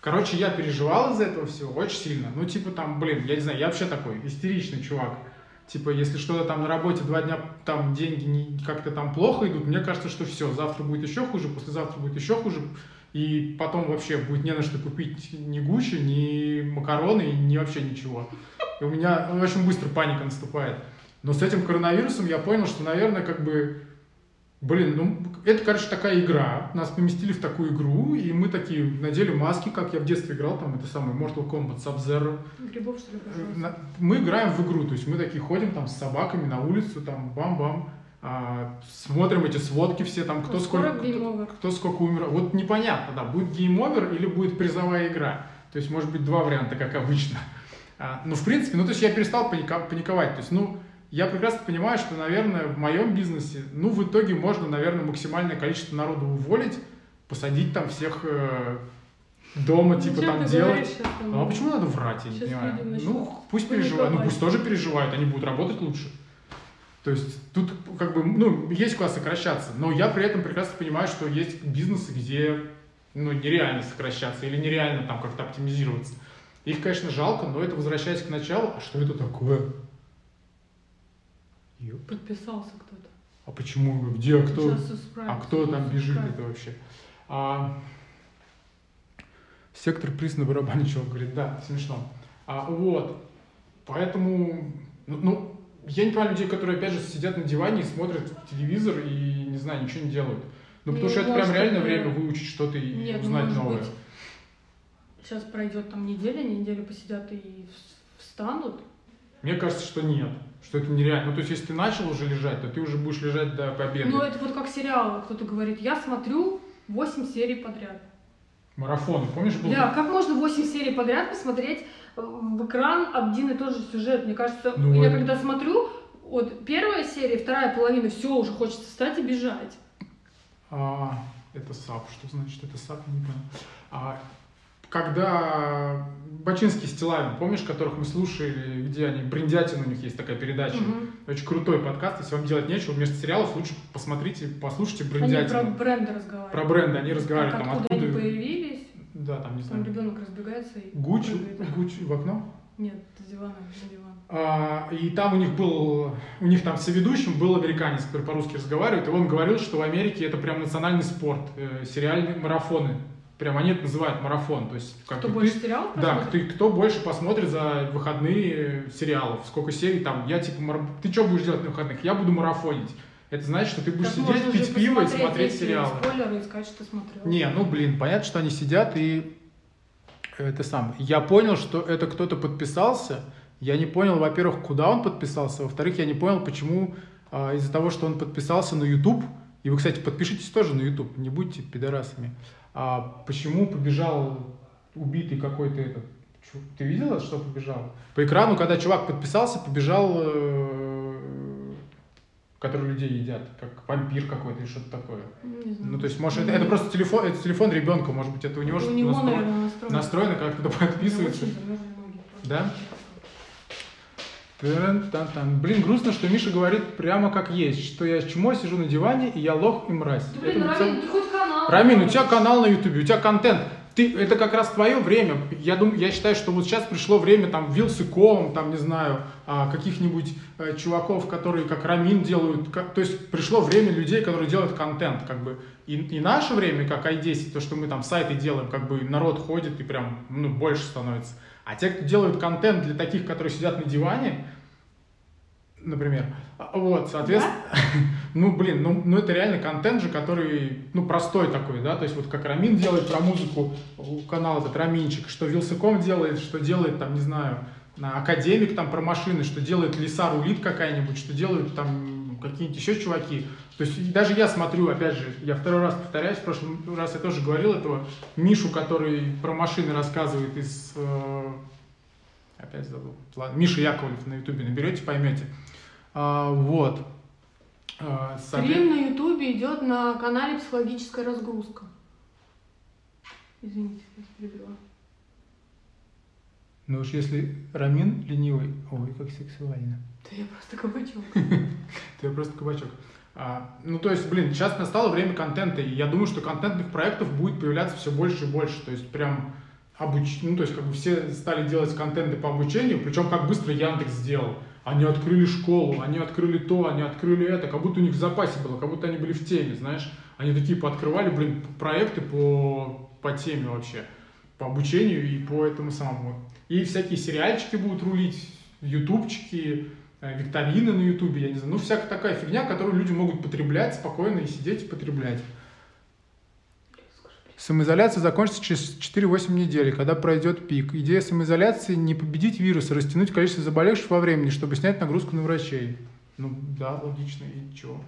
Короче, я переживал из-за этого всего очень сильно. Ну, типа там, блин, я не знаю, я вообще такой истеричный чувак. Типа, если что-то там на работе два дня там деньги как-то там плохо идут, мне кажется, что все, завтра будет еще хуже, послезавтра будет еще хуже, и потом вообще будет не на что купить ни гучи, ни макароны, ни вообще ничего. И у меня ну, очень быстро паника наступает. Но с этим коронавирусом я понял, что, наверное, как бы Блин, ну, это, короче, такая игра. Нас поместили в такую игру, и мы такие надели маски, как я в детстве играл, там, это самый Mortal Kombat, Sub-Zero. Грибов, что ли, пожалуйста? Мы играем в игру, то есть мы такие ходим там с собаками на улицу, там, бам-бам, а, смотрим эти сводки все, там, кто Ну, сколько, кто, кто сколько умер. Вот непонятно, да, будет game over или будет призовая игра. То есть, может быть, два варианта, как обычно. А, ну, в принципе, ну, то есть я перестал паника- паниковать. То есть, ну, я прекрасно понимаю, что, наверное, в моем бизнесе, ну, в итоге можно, наверное, максимальное количество народу уволить, посадить там всех э, дома, типа, Зачем там делать. сейчас там? Ну, а почему надо врать, я не понимаю. начнут Ну, пусть переживают, ну, пусть тоже переживают, они будут работать лучше. То есть тут как бы, ну, есть куда сокращаться, но я при этом прекрасно понимаю, что есть бизнесы, где, ну, нереально сокращаться или нереально там как-то оптимизироваться. Их, конечно, жалко, но это возвращаясь к началу, а что это такое? Ёп, Подписался кто-то. А почему, где, кто? А кто там бежит это вообще? А, сектор приз на барабане, чего говорит, да, смешно. А, вот, поэтому, ну, ну, я не понимаю людей, которые, опять же, сидят на диване и смотрят телевизор и, не знаю, ничего не делают. Ну, Ну, потому что это прям реально время выучить что-то и Нет, ну, узнать может новое. быть, сейчас пройдет там неделя, неделю посидят и встанут. Мне кажется, что нет, что это нереально. Ну, то есть, если ты начал уже лежать, то ты уже будешь лежать до победы. Ну, это вот как сериалы. Кто-то говорит, я смотрю 8 серий подряд. Марафон, помнишь, был? Да, как можно 8 серий подряд посмотреть в экран один и тот же сюжет? Мне кажется, Ну, я вот. когда смотрю, вот первая серия, вторая половина, все, уже хочется встать и бежать. А, это САП. Что значит это САП? Я не понял. А, когда Бачинский с Тилавин, помнишь, которых мы слушали, где они, Бриндятин у них есть такая передача. Мгм. Очень крутой подкаст. Если вам делать нечего, вместо сериалов лучше посмотрите, послушайте Они про Бриндятина. бренды разговаривают. Про бренды они Как, разговаривают, там откуда откуда... они появились, Да, там, не там знаю. ребенок разбегается и Гуч, прыгает. Гуч в окно. Нет, с дивана, на диван. А, и там у них был, у них там соведущим был американец, который по-русски разговаривает, и он говорил, что в Америке это прям национальный спорт, э, сериальные марафоны. Прям они это называют марафон. То есть, как Кто бы больше ты- сериалов Да, просмотрит? ты, кто больше посмотрит за выходные сериалов, сколько серий там, я типа, мара- ты что будешь делать на выходных? Я буду марафонить. Это значит, что ты будешь Так сидеть, пить пиво и смотреть сериалы. Спойлеры и сказать, что смотрел. Не, ну блин, понятно, что они сидят и это самое. Я понял, что это кто-то подписался. Я не понял, во-первых, куда он подписался, во-вторых, я не понял, почему а, из-за того, что он подписался на YouTube, и вы, кстати, подпишитесь тоже на YouTube, не будьте пидорасами, а почему побежал убитый какой-то этот... Ты видела, что побежал? По экрану, когда чувак подписался, побежал, э, который людей едят, как вампир какой-то или что-то такое. Не знаю. Ну, то есть, может, это, это просто телефон, это телефон ребенка, может быть, это у него, что-то настроено. настроено, как кто подписывается. Да? Блин, грустно, что Миша говорит прямо как есть, что я чмо сижу на диване, и я лох и мразь. Да, блин, Это Рамин, хоть канал. Рамин, у тебя канал на Ютубе, у тебя контент. Ты, это как раз твое время. Я, думаю, я считаю, что вот сейчас пришло время там Вилсыком, там, не знаю, а, каких-нибудь э, чуваков, которые как Рамин делают. как- то есть пришло время людей, которые делают контент. Как бы. И, и наше время, как i10, то, что мы там сайты делаем, как бы народ ходит и прям ну, больше становится. А те, кто делают контент для таких, которые сидят на диване, например, а, вот, соответственно, (laughs) ну, блин, ну, ну это реально контент же, который, ну, простой такой, да, то есть вот как Рамин делает про музыку, у канала этот Раминчик, что Вилсаком делает, что делает там, не знаю, на Академик там про машины, что делает Лиса Рулит какая-нибудь, что делают там какие-нибудь еще чуваки. То есть даже я смотрю, опять же, я второй раз повторяюсь, в прошлый раз я тоже говорил этого Мишу, который про машины рассказывает из... э, опять забыл. Ладно, Миша Яковлев на ютубе наберете, поймете. А, вот. А, Стрим на Ютубе идет на канале «Психологическая разгрузка». Извините, я вас перебила. Ну уж если Рамин ленивый, ой, как сексуально. Да (laughs) я просто кабачок. (laughs) Ты просто кабачок. А, ну, то есть, блин, сейчас настало время контента, и я думаю, что контентных проектов будет появляться все больше и больше. То есть, прям обуч... ну, то есть, как бы все стали делать контенты по обучению, причем как быстро Яндекс сделал. Они открыли школу, они открыли то, они открыли это, как будто у них в запасе было, как будто они были в теме, знаешь. Они такие пооткрывали, блин, проекты по, по теме вообще, по обучению и по этому самому. И всякие сериальчики будут рулить, ютубчики, викторины на ютубе, я не знаю. Ну, всякая такая фигня, которую люди могут потреблять спокойно и сидеть и потреблять. Самоизоляция закончится через 4-8 недель, когда пройдет пик. Идея самоизоляции – не победить вирус, а растянуть количество заболевших во времени, чтобы снять нагрузку на врачей. Ну, да, логично. И чего?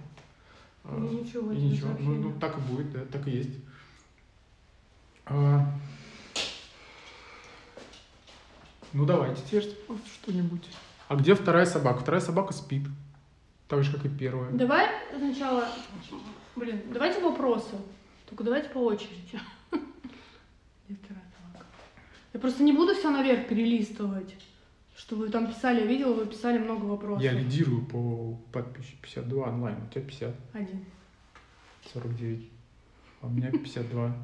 И ничего, И ничего. Ну, ну, так и будет, да, так и есть. А, Ну, давайте теперь что-нибудь. А где вторая собака? Вторая собака спит. Так же, как и первая. Давай сначала... Блин, давайте вопросы. Только давайте по очереди. Где вторая собака? Я просто не буду все наверх перелистывать. Что вы там писали, я видела, вы писали много вопросов. Я лидирую по подписчикам 52 онлайн. У тебя 50, Один. 49. А у меня 52.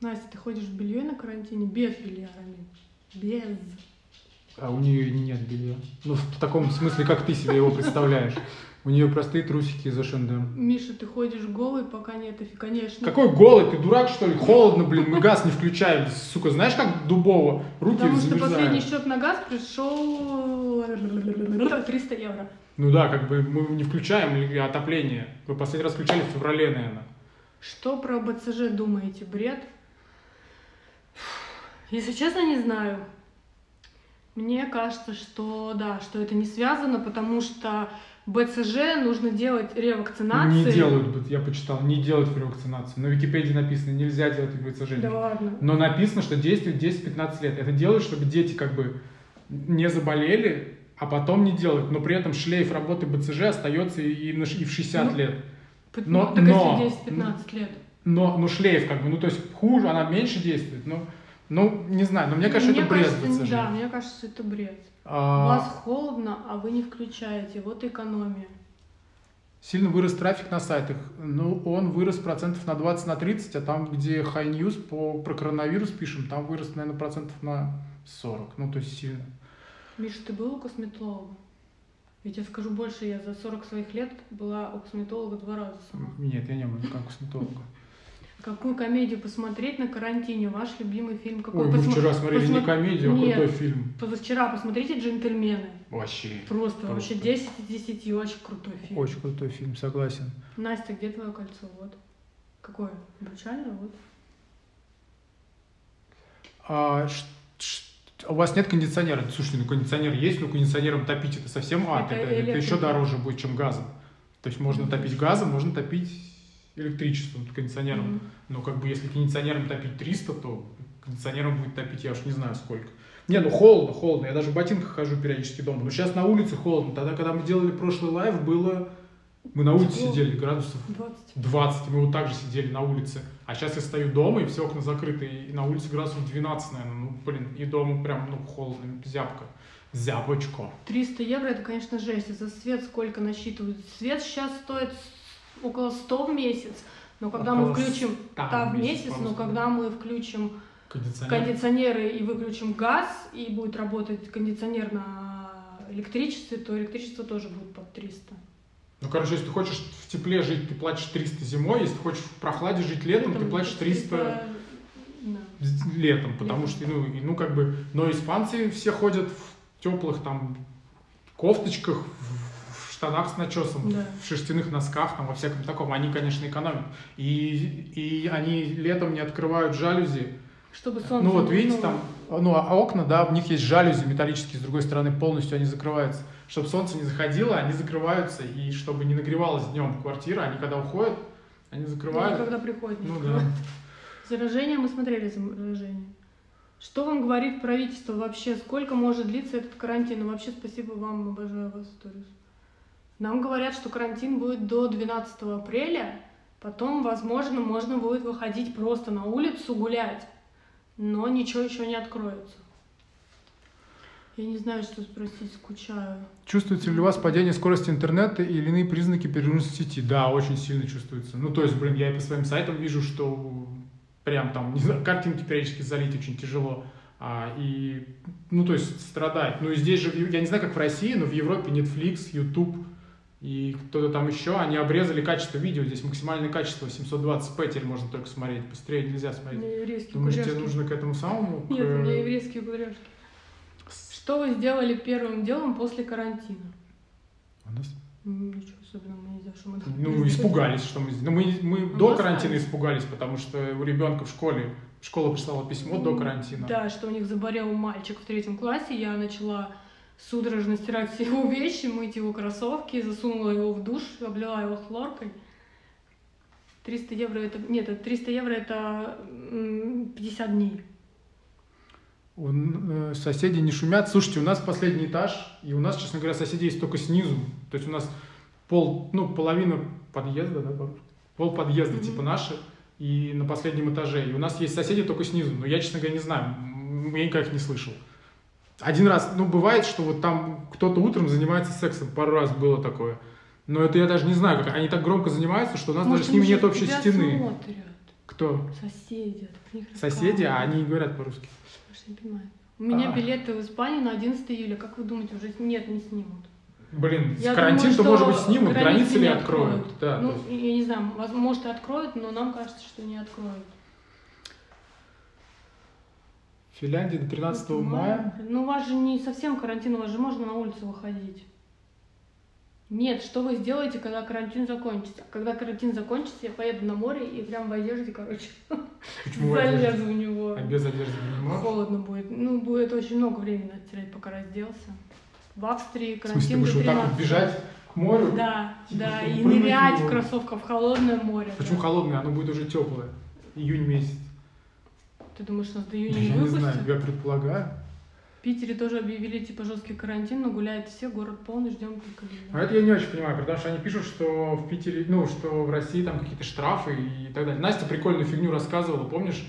Настя, ты ходишь в белье на карантине? Без белья, Рамин. Без. А у нее нет белья. Ну, в таком смысле, как ты себе его представляешь. У нее простые трусики из H&M. Миша, ты ходишь голый, пока нет конечно. Какой голый, ты дурак, что ли? Холодно, блин, мы газ не включаем. Сука, знаешь, как дубово? Руки Потому что замерзают. последний счет на газ пришел 300 евро. Ну да, как бы мы не включаем отопление. Мы последний раз включали в феврале, наверное. Что про БЦЖ думаете? Бред? Если честно, не знаю. Мне кажется, что да, что это не связано, потому что БЦЖ, нужно делать ревакцинации. Не делают, я почитал, не делают ревакцинацию. На Википедии написано, нельзя делать БЦЖ. Да ладно. Но написано, что действует 10-15 лет. Это делают, чтобы дети как бы не заболели, а потом не делают. Но при этом шлейф работы БЦЖ остается и, на, и в 60 Ну, лет. Но, Но- так но- если 10-15 лет. Но, но шлейф как бы, ну то есть хуже, она меньше действует. Ну, ну не знаю, но мне кажется, Мне это бред кажется. Да, мне кажется, это бред. У А, вас холодно, а вы не включаете. Вот экономия. Сильно вырос трафик на сайтах. Ну, он вырос процентов на 20, на 30, а там, где High News по, про коронавирус пишем, там вырос, наверное, процентов на 40. Ну, то есть сильно. Миша, ты был у косметолога? Я тебе скажу больше, я за 40 своих лет была у косметолога два раза сама. Нет, я не был как косметолога. Какую комедию посмотреть на карантине? Ваш любимый фильм какой? Ой, мы Посма- вчера смотрели не посма- комедию, а Нет. крутой фильм. Позавчера посмотрите «Джентльмены». Вообще. Просто, Просто. вообще 10 из 10, очень крутой фильм. Очень крутой фильм, согласен. Настя, где твое кольцо? Вот. Какое? Обручальное? Вот. А, ш- ш- у вас нет кондиционера? Слушайте, ну кондиционер есть, но кондиционером топить это совсем ад. Это Это, это еще дороже будет, чем газом. То есть можно топить газом, можно топить электричеством, кондиционером. Мгм. Но как бы если кондиционером топить 300, то кондиционером будет топить я уж не знаю сколько. Не, ну холодно, холодно. Я даже в ботинках хожу периодически дома. Но сейчас на улице холодно. Тогда, когда мы делали прошлый live, было... Мы на улице Тепло. сидели градусов 20. 20, мы вот так же сидели на улице. А сейчас я стою дома, и все окна закрыты, и на улице градусов 12, наверное. Ну, блин, и дома прям, ну, холодно, зябко. Зябочко. 300 евро это, конечно, жесть. За свет сколько насчитывают? Свет сейчас стоит около 100 в месяц. Но когда мы Около включим 100 та в месяц, месяц, но когда мы включим Кондиционер. кондиционеры и выключим газ, и будет работать кондиционер на электричестве, то электричество тоже будет под 300. Ну, короче, если ты хочешь в тепле жить, ты платишь 300 зимой, если ты хочешь в прохладе жить летом, ты платишь 300 да. летом, потому Летом. что, ну, и, ну, как бы, но испанцы все ходят в теплых там кофточках, в штанах с начесом, Да. в шерстяных носках, там, во всяком таком. Они, конечно, экономят. И, и они летом не открывают жалюзи. Чтобы солнце Ну, вот видите, там, ну, а окна, да, в них есть жалюзи металлические, с другой стороны полностью они закрываются. Чтобы солнце не заходило, они закрываются, и чтобы не нагревалась днем квартира, они когда уходят, они Ну, закрывают. когда приходит. не Ну, да. (laughs) Заражение, мы смотрели заражение. Что вам говорит правительство вообще? Сколько может длиться этот карантин? И вообще спасибо вам, обожаю вас, Торис. Нам говорят, что карантин будет до 12 апреля, потом, возможно, можно будет выходить просто на улицу гулять, но ничего еще не откроется. Я не знаю, что спросить, скучаю. Чувствуется ли у вас падение скорости интернета или иные признаки перегрузки сети? Да, очень сильно чувствуется. Ну, то есть, блин, я и по своим сайтам вижу, что прям там, не знаю, картинки периодически залить очень тяжело. А, и, ну, то есть, страдает. Ну, и здесь же, я не знаю, как в России, но в Европе Netflix, YouTube и кто-то там еще, они обрезали качество видео. Здесь максимальное качество 720p теперь можно только смотреть. Быстрее нельзя У смотреть. меня еврейские Думаешь, тебе кудряшки. нужно к этому самому? к- Нет, у меня еврейские кудряшки. Что вы сделали первым делом после карантина? У нас Ничего особенного, мы не знаю, что мы Ну, испугались, что мы... Ну, мы, мы Ну, до карантина сами. испугались, потому что у ребенка в школе... Школа прислала письмо до карантина. Да, что у них заболел мальчик в третьем классе. Я начала судорожно стирать все его вещи, мыть его кроссовки, засунула его в душ, облила его хлоркой. 300 евро это... Нет, это 300 евро это м, 50 дней. У, э, соседи не шумят. Слушайте, у нас последний этаж, и у нас, честно говоря, соседи есть только снизу. То есть у нас пол, ну, половина подъезда, да, по- пол подъезда, Мгм. типа наши, и на последнем этаже. И у нас есть соседи только снизу, но я, честно говоря, не знаю, я никак их не слышал. Один раз, ну, бывает, что вот там кто-то утром занимается сексом, пару раз было такое. Но это я даже не знаю, как они так громко занимаются, что у нас Может, даже с ними нет общей стены. смотрят. Кто? Соседи, Соседи, а они не говорят по-русски. Ж не понимаю. У меня А. билеты в Испанию на 11 июля. Как вы думаете, уже нет, не снимут? Блин, Я карантин-то, думаю, может что быть, снимут, границы границы ли не откроют. откроют. Да, ну, есть- я не знаю, может и откроют, но нам кажется, что не откроют. В Финляндии до 13 Ну, мая. Ну, у вас же не совсем карантин, у вас же можно на улицу выходить. Нет, что вы сделаете, когда карантин закончится? Когда карантин закончится, я поеду на море и прям в одежде, короче, (laughs) Почему залезу в него. А без одежды не можешь? Холодно будет. Ну, будет очень много времени терять, пока разделся. В Австрии В смысле, ты карантин будешь вот так вот 13. бежать к морю. Да, Типа, да, и нырять в кроссовках в холодное море. Почему холодное? Оно будет уже теплое. Июнь месяц. Ты думаешь, нас до июня не я не знаю, я предполагаю. В Питере тоже объявили типа жесткий карантин, но гуляют все, город полный, ждем только А это я не очень понимаю, потому что они пишут, что в Питере, ну, что в России там какие-то штрафы и так далее. Настя прикольную фигню рассказывала, помнишь,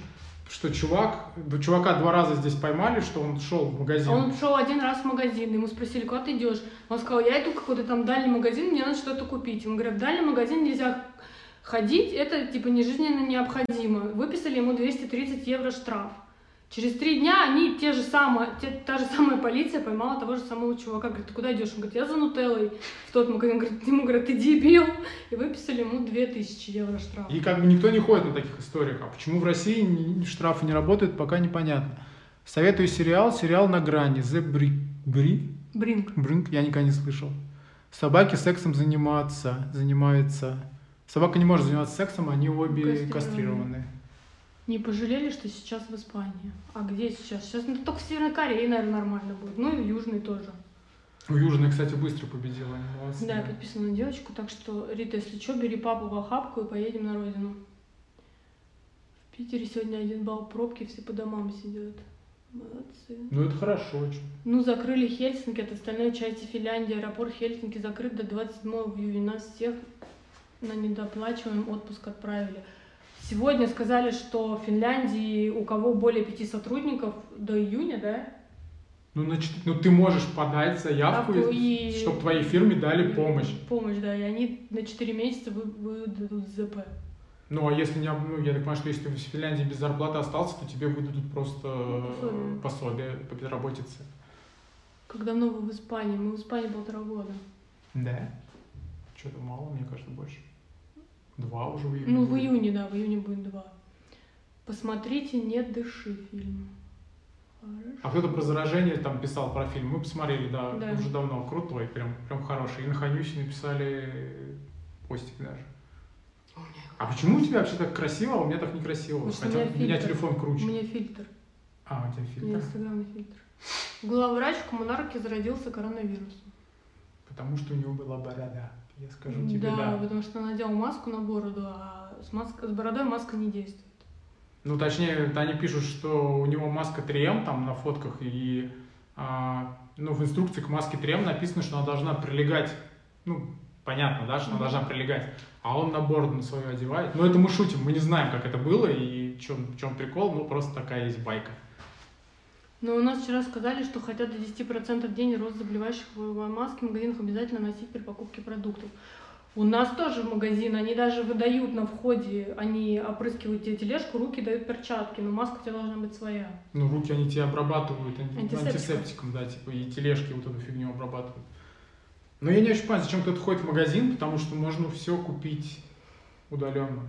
что чувак, чувака два раза здесь поймали, что он шел в магазин. Он шел один раз в магазин, ему спросили, куда ты идешь? Он сказал, я иду в какой-то там дальний магазин, мне надо что-то купить. Ему говорят, в дальний магазин нельзя ходить, это типа не жизненно необходимо. Выписали ему 230 евро штраф. Через три дня они те же самые, те- та же самая полиция поймала того же самого чувака. Говорит, ты куда идешь? Он говорит, я за нутеллой в тот магазин. Говорит, ему говорят, ты дебил. И выписали ему 2000 евро штраф. И как бы никто не ходит на таких историях. А почему в России штрафы не работают, пока непонятно. Советую сериал, сериал на грани. The Brick. Бри? Бринк. Бринк, я никогда не слышал. Собаки сексом заниматься, занимаются. Собака не может заниматься сексом, они обе Кастрированы. Не пожалели, что сейчас в Испании. А где сейчас? Сейчас ну, только в Северной Корее, наверное, нормально будет. Ну и в Южной тоже. У Южной, кстати, быстро победила. молодцы. Да, я подписана на девочку, так что, Рита, если что, бери папу в охапку и поедем на родину. В Питере сегодня один балл пробки, все по домам сидят. Молодцы. Ну это хорошо очень. Ну, закрыли Хельсинки, от остальной части Финляндии. Аэропорт Хельсинки закрыт до 27 июня. Нас всех на недоплачиваемый отпуск отправили. Сегодня сказали, что в Финляндии у кого более пяти сотрудников до июня, да? Ну, значит, ну ты можешь подать заявку, Ставку и- чтобы твоей фирме дали помощь. Помощь, да, и они на 4 месяца вы- выдадут ЗП. Ну, а если не, ну, я так понимаю, что если ты в Финляндии без зарплаты остался, то тебе выдадут просто Пособие. пособие, пособие по безработице. Как давно вы в Испании? Мы в Испании полтора года. Да. Что-то мало, мне кажется, больше. Два уже в июне. Ну, в июне, да, в июне будет два. Посмотрите «Не дыши» фильм. Хорошо. А кто-то про заражение там писал про фильм. Мы посмотрели, да, Да. уже давно. Крутой, прям, прям хороший. И на Ханюсе написали постик даже. А почему у тебя вообще так красиво, а у меня так некрасиво? Потому что у Хотя меня у меня фильтр. телефон У круче. меня фильтр. А, у тебя У меня фильтр. инстаграмный фильтр. Главврач в коммунарке заразился коронавирусом. Потому что у него была борода. Я скажу тебе, да, да. потому что надел маску на бороду, а с, маска- с бородой маска не действует. Ну, точнее, они пишут, что у него маска 3М там на фотках, и а, ну, в инструкции к маске 3М написано, что она должна прилегать, ну, понятно, да, что она должна прилегать, а он на бороду на свою одевает. Но это мы шутим, мы не знаем, как это было и в чем, в чем прикол, ну, просто такая есть байка. Но у нас вчера сказали, что хотят до 10% в день рост заболевающих в маске в магазинах обязательно носить при покупке продуктов. У нас тоже в магазин, они даже выдают на входе, они опрыскивают тебе тележку, руки дают перчатки, но маска у тебя должна быть своя. Ну, руки они тебе обрабатывают анти- Антисептиком. антисептиком, да, типа, и тележки вот эту фигню обрабатывают. Но я не очень понимаю, зачем кто-то ходит в магазин, потому что можно все купить удаленно.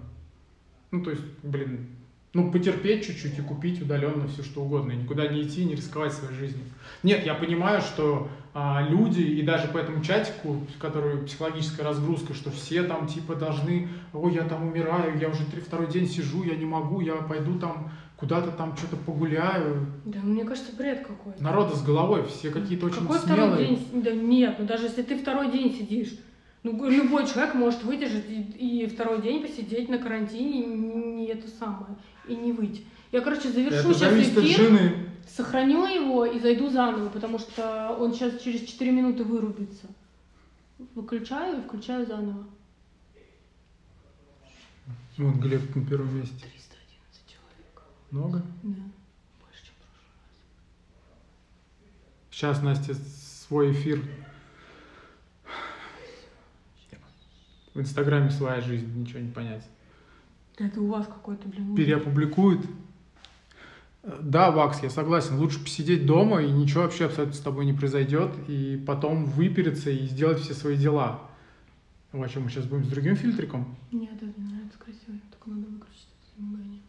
Ну, то есть, блин, ну, потерпеть чуть-чуть и купить удаленно все что угодно, и никуда не идти, не рисковать своей жизнью. Нет, я понимаю, что а, люди, и даже по этому чатику, который психологическая разгрузка, что все там типа должны, ой, я там умираю, я уже три, второй день сижу, я не могу, я пойду там куда-то там что-то погуляю. Да, мне кажется, бред какой-то. Народа с головой, все какие-то очень Какой второй смелые. день? Да нет, ну даже если ты второй день сидишь, ну любой человек может выдержать и, и второй день посидеть на карантине, и не, это самое, и не выйти. Я, короче, завершу Это сейчас эфир, сохраню его и зайду заново, потому что он сейчас через 4 минуты вырубится. Выключаю и включаю заново. Вот Глеб на первом месте. 311 человек. Много? Да, больше, чем в прошлый раз. Сейчас Настя свой эфир. В Инстаграме своя жизнь, ничего не понять. Это у вас какой-то, блин, ужас. Переопубликует. Да, Вакс, я согласен. Лучше посидеть дома, и ничего вообще абсолютно с тобой не произойдет, и потом выпереться и сделать все свои дела. А что, мы сейчас будем с другим фильтриком? Нет, это мне нравится красиво, только надо выключить это замигание.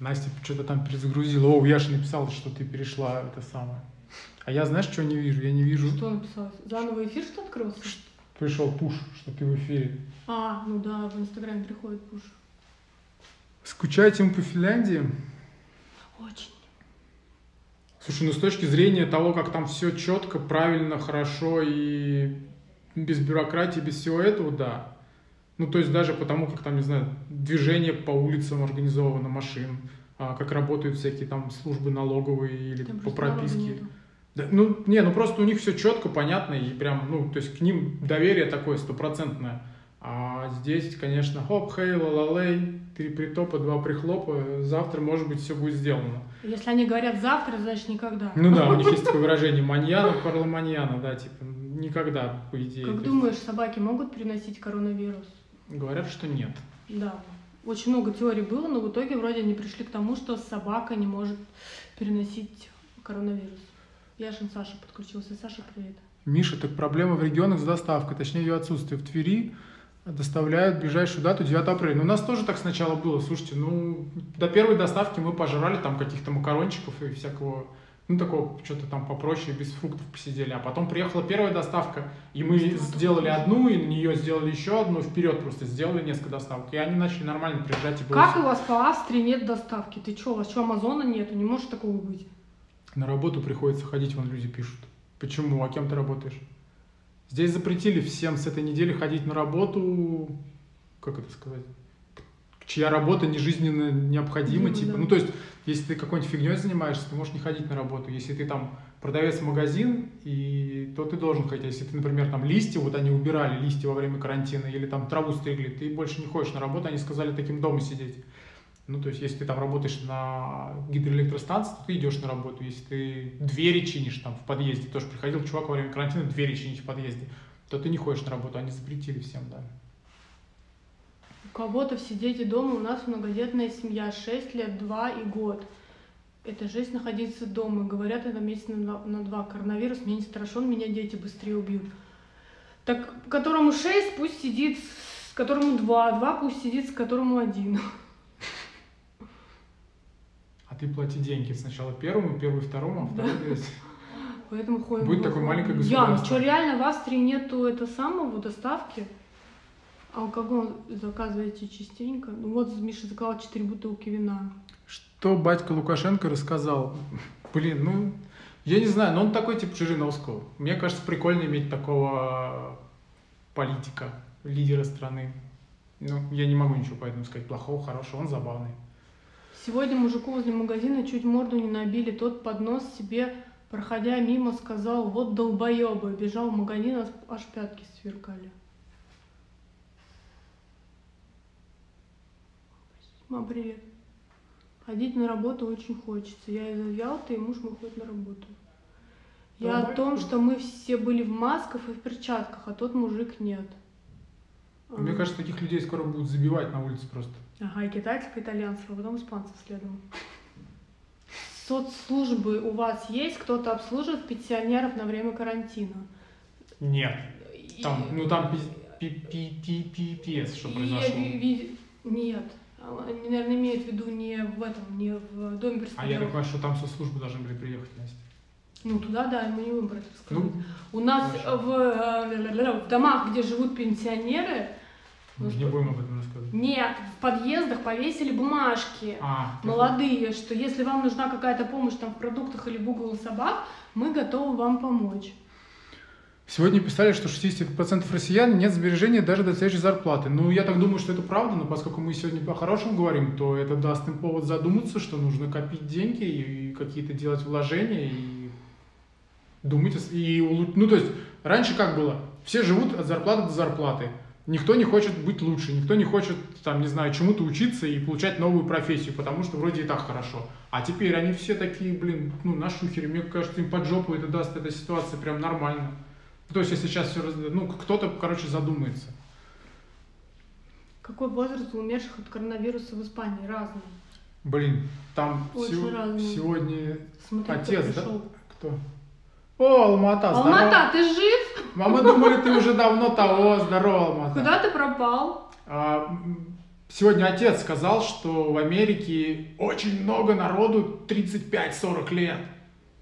Настя что-то там перезагрузила. О, Яша написал, что ты перешла это самое. А я, знаешь, что не вижу? Я не вижу. Что написалось? Заново эфир что открылся? Пришел пуш, что ты в эфире. А, ну да, в Инстаграме приходит пуш. Скучаете мы по Финляндии? Очень. Слушай, ну с точки зрения того, как там все четко, правильно, хорошо и без бюрократии, без всего этого, да. Ну, то есть даже потому, как там, не знаю, движение по улицам организовано машин, а, как работают всякие там службы налоговые или Там по прописке. нету. Да, ну, не, ну просто у них все четко, понятно, и прям, ну, то есть к ним доверие такое стопроцентное. А здесь, конечно, хоп, хей, ла-ла-лей, три притопа, два прихлопа, завтра, может быть, все будет сделано. Если они говорят завтра, значит никогда. Ну да, у них есть (laughs) такое выражение маньяна, парла маньяна, да, типа, никогда, по идее. Как есть думаешь, собаки могут переносить коронавирус? Говорят, что нет. Да. Очень много теорий было, но в итоге вроде они пришли к тому, что собака не может переносить коронавирус. Яшин Саша подключился. Саша, привет. Миша, так проблема в регионах с доставкой, точнее ее отсутствие. В Твери доставляют ближайшую дату 9 апреля. Ну, у нас тоже так сначала было. Слушайте, ну, до первой доставки мы пожрали там каких-то макарончиков и всякого, ну, такого, что-то там попроще, без фруктов посидели. А потом приехала первая доставка, и мы сделали одну, и на нее сделали еще одну, вперед просто сделали несколько доставок. И они начали нормально приезжать. И было Как у вас по Австрии нет доставки? Ты что, у вас что, Амазона нету? Не может такого быть. На работу приходится ходить, вон люди пишут. Почему? А кем ты работаешь? Здесь запретили всем с этой недели ходить на работу, как это сказать, чья работа не жизненно необходима, Ну, типа. да. Ну, то есть, если ты какой-нибудь фигней занимаешься, ты можешь не ходить на работу. Если ты там продавец магазин, и, то ты должен ходить. А Если ты, например, там листья, вот они убирали листья во время карантина, или там траву стригли, ты больше не ходишь на работу, они сказали таким дома сидеть. Ну, то есть, если ты там работаешь на гидроэлектростанции, то ты идешь на работу. Если ты двери чинишь там в подъезде, тоже приходил чувак во время карантина двери чинить в подъезде, то ты не ходишь на работу. Они запретили всем, да. У кого-то все дети дома, у нас многодетная семья, 6 лет, 2 и год. Это жесть находиться дома. Говорят, это месяц на, на два. Коронавирус мне не страшен, меня дети быстрее убьют. Так, которому 6, пусть сидит, с которому 2, 2 пусть сидит, с которому 1. Ты плати деньги сначала первому, первый второму, а второй блядь. Поэтому ходим. Будет такое маленькое Ян, государство. что реально в Австрии нету это самого доставки? Алкоголь заказываете частенько? Ну вот Миша заказал 4 бутылки вина. Что батька Лукашенко рассказал? Блин, ну, я не знаю, но он такой типа Жириновского. Мне кажется, прикольно иметь такого политика, лидера страны. Ну, я не могу ничего по этому сказать, плохого, хорошего, он забавный. Сегодня мужику возле магазина чуть морду не набили, тот под нос себе, проходя мимо, сказал, вот долбоебы, бежал в магазин, аж- пятки сверкали. Мам, привет. Ходить на работу очень хочется. Я из Ялты, и муж мой ходит на работу. Я о Нормально. том, что мы все были в масках и в перчатках, а тот мужик нет. Мне кажется, таких людей скоро будут забивать на улице просто. Ага, и китайцев, и итальянцев, а потом испанцев следом. Соцслужбы у вас есть? Кто-то обслуживает пенсионеров на время карантина? Нет. И- Там, ну там пи- пи- пи- пи- пипец, что произошло. Нет. Они, наверное, имеют в виду не в этом, не в доме А я так понимаю, что там соцслужбы должны были приехать, Настя. Ну, туда, да, мы не будем про это рассказывать. Ну, У нас в, в домах, где живут пенсионеры, мы же не будем об этом рассказывать. нет, в подъездах повесили бумажки. А, молодые, что если вам нужна какая-то помощь там в продуктах или в угол собак, мы готовы вам помочь. Сегодня писали, что 60% россиян нет сбережения даже до следующей зарплаты. Ну, я так думаю, что это правда, но поскольку мы сегодня о хорошем говорим, то это даст им повод задуматься, что нужно копить деньги и какие-то делать вложения и думать, и Ну, то есть, раньше как было? Все живут от зарплаты до зарплаты. Никто не хочет быть лучше, никто не хочет, там, не знаю, чему-то учиться и получать новую профессию, потому что вроде и так хорошо. А теперь они все такие, блин, ну, на шухере. Мне кажется, им под жопу это даст эта ситуация прям нормально. То есть, если сейчас все, ну, кто-то, короче, задумается. Какой возраст у умерших от коронавируса в Испании? Разный. Блин, там Очень сего- сегодня Смотри, кто отец, да? пришел. Кто? О, Алмата, здорово. Алмата, ты жив? А мы думали, ты уже давно того. Здорово, Алмата. Куда ты пропал? А, Сегодня отец сказал, что в Америке очень много народу 35-40 лет.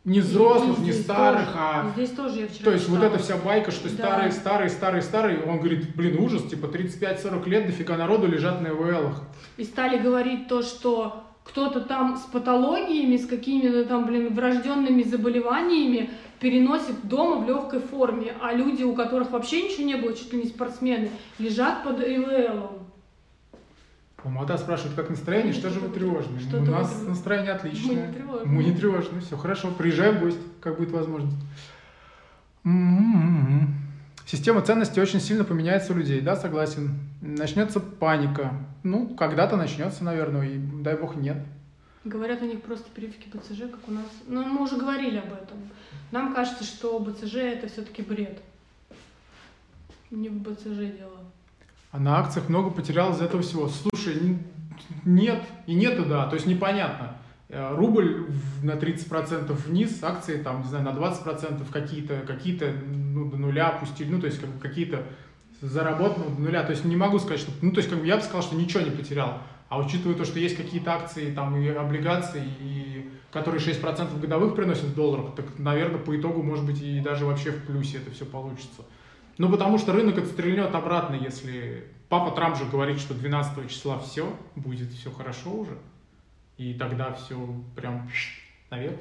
Не взрослых, не старых, тоже. а... Здесь тоже я вчера То есть вот читала. эта вся байка, что Да. старые, старые, старые, старые, он говорит, блин, ужас, типа 35-40 лет, дофига народу лежат на ИВЛах. И стали говорить то, что кто-то там с патологиями, с какими-то там, блин, врожденными заболеваниями переносит дома в легкой форме, а люди, у которых вообще ничего не было, чуть ли не спортсмены, лежат под ИВЛом. Помада спрашивает, как настроение, что же вы тревожные? Что-то У нас тревожные. настроение отличное. Мы не тревожные. Мы не тревожные, все хорошо. Приезжай в гости, как будет возможность. М-м-м. Система ценностей очень сильно поменяется у людей, да, согласен. Начнется паника. Ну, когда-то начнется, наверное, и дай бог нет. Говорят, у них просто прививки БЦЖ, как у нас. Ну, мы уже говорили об этом. Нам кажется, что БЦЖ это все-таки бред. Не в БЦЖ дело. А на акциях много потерял из этого всего. Слушай, нет, и нет, и да, то есть непонятно. Э, Рубль на 30% вниз, акции там, не знаю, на 20% какие-то, какие-то ну, до нуля опустили, ну, то есть как какие-то заработанные до нуля. То есть не могу сказать, что, ну, то есть как бы я бы сказал, что ничего не потерял. А учитывая то, что есть какие-то акции там и облигации, и, которые 6% годовых приносят в долларах, так, наверное, по итогу, может быть, и даже вообще в плюсе это все получится. Ну, потому что рынок отстрельнет обратно, если папа Трамп же говорит, что 12 числа все, будет все хорошо уже. И тогда все прям наверх.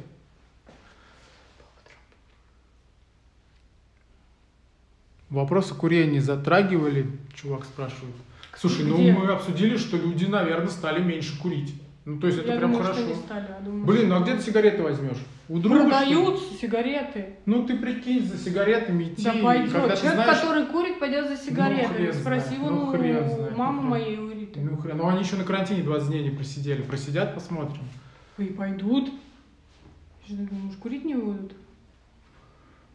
Вопрос о курении затрагивали, чувак спрашивает. Слушай, ну Где? мы обсудили, что люди, наверное, стали меньше курить. Ну, то есть это Я прям думаю, хорошо. что не стали. Я думаю, Блин, что- ну а где ты сигареты возьмешь? У друга? что ли? Продаются сигареты. Ну ты прикинь, за сигаретами идти. Да пойдет. когда Человек, знаешь, который курит, пойдет за сигаретой. хрен Спроси знает, его, ну, ну, хрен знает, мамы ну, моей у Риты. Ну, хрен, ну они еще на карантине 20 дней не просидели. Просидят, посмотрим. И пойдут. Что ты думаешь, курить не будут?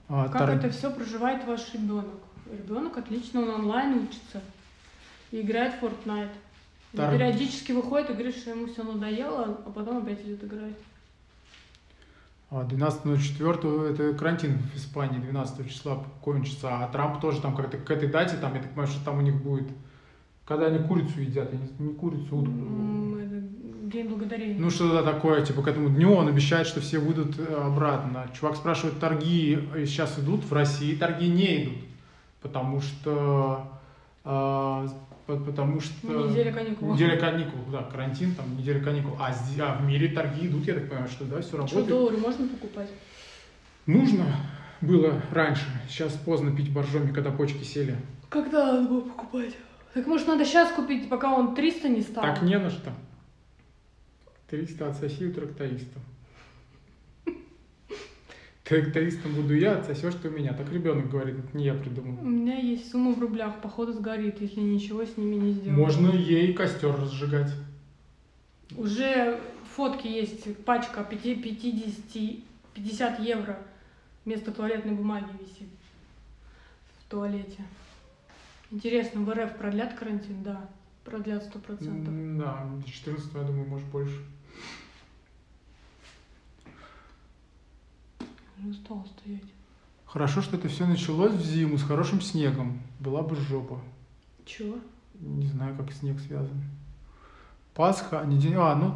А, Как тор- это все проживает ваш ребенок? Ребенок отлично, он онлайн учится. И играет в Fortnite. И Тор- Периодически выходит и говорит, что ему все надоело, а потом опять идет играть. а, 12.04 это карантин в Испании, 12 числа кончится. А Трамп тоже там как-то к этой дате, там, я так понимаю, что там у них будет, когда они курицу едят, они не курицу, утку. День благодарения. Ну, что-то такое, типа, к этому дню он обещает, что все выйдут э, обратно. Чувак спрашивает, торги э, сейчас идут? В России торги не идут, потому что... по- потому что... Неделя каникул. Неделя каникул, да, карантин, там, неделя каникул. А, зде- а в мире торги идут, я так понимаю, что, да, все Что, работает. доллары можно покупать? Нужно было раньше, сейчас поздно пить боржоми, когда почки сели. Когда надо было покупать? Так может надо сейчас купить, пока он 300 не стал? Так не на что. 300 отсоси у тракториста. Трактористом буду я, отсосешь ты у меня. Так ребенок говорит, это не я придумал. У меня есть сумма в рублях, походу сгорит, если ничего с ними не сделать. Можно ей костер разжигать. Уже фотки есть, пачка 5 50, 50 евро вместо туалетной бумаги висит в туалете. Интересно, в РФ продлят карантин? Да, продлят сто процентов. М, Да, до 14 я думаю, может больше. Уже устала стоять. Хорошо, что это все началось в зиму с хорошим снегом. Была бы жопа. Чего? Не знаю, как снег связан. Пасха, а не день... А, ну,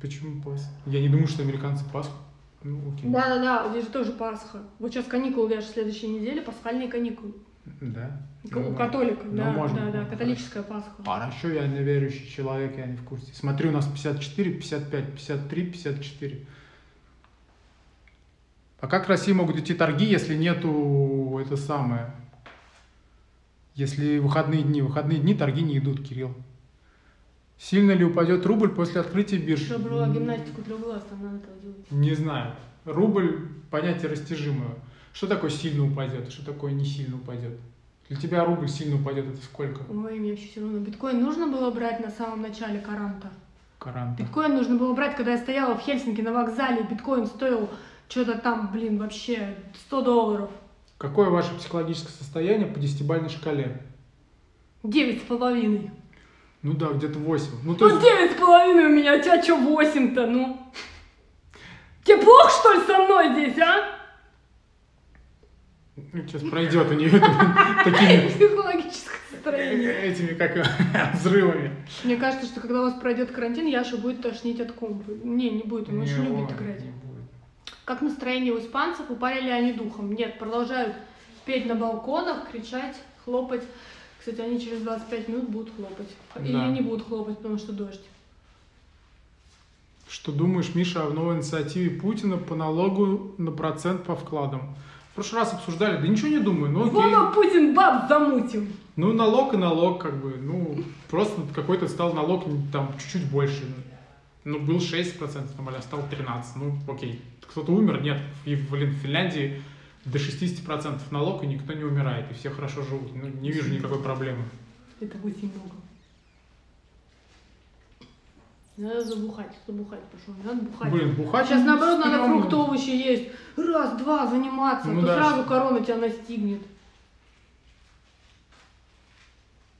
почему Пасха? Я не думаю, что американцы Пасху. Ну, окей. Да-да-да, здесь же тоже Пасха. Вот сейчас каникулы даже в следующей неделе, пасхальные каникулы. Да. К- Ну, У католиков, ну, да, можно, да, да, хорошо. католическая Пасха. Хорошо, я неверующий человек, я не в курсе. Смотри, у нас 54, 55, 53, 54. А как в России могут идти торги, если нету это самое? Если выходные дни, выходные дни торги не идут, Кирилл. Сильно ли упадет рубль после открытия биржи? Чтобы была гимнастику трех глаз, там надо этого делать. Не знаю. Рубль понятие растяжимое. Что такое сильно упадет, что такое не сильно упадет? Для тебя рубль сильно упадет, это сколько? Ой, мне вообще все равно. Биткоин нужно было брать на самом начале каранта. Каранта. Биткоин нужно было брать, когда я стояла в Хельсинки на вокзале, биткоин стоил что-то там, блин, вообще 100 долларов. Какое ваше психологическое состояние по десятибальной шкале? Девять с половиной. Ну да, где-то 8. Ну то Ну, девять с половиной у меня, у тебя что, восемь-то, ну? Тебе плохо, что ли, со мной здесь, а? ну, сейчас пройдет у нее (laughs) такими (laughs) Психологическое состояние. этими как (laughs) взрывами. Мне кажется, что когда у вас пройдет карантин, Яша будет тошнить от компа. Не, не будет, он очень любит играть. Как настроение у испанцев, упали ли они духом? Нет, продолжают петь на балконах, кричать, хлопать. Кстати, они через 25 минут будут хлопать. Или Да. не будут хлопать, потому что дождь. Что думаешь, Миша, о новой инициативе Путина по налогу на процент по вкладам? В прошлый раз обсуждали, да ничего не думаю, ну окей. Вова Путин баб замутил. Ну, налог и налог, как бы, ну, просто какой-то стал налог там чуть-чуть больше. Ну, был 6%, там, а стал 13%. Ну, окей. Кто-то умер? Нет. И, блин, в Финляндии до 60% налог, и никто не умирает, и все хорошо живут. Ну, не вижу никакой проблемы. Это очень много. Надо забухать, забухать пошел, надо бухать. Блин, бухать... Сейчас наоборот надо фрукты, овощи есть. Раз, два, заниматься, Ну то да. сразу корона тебя настигнет.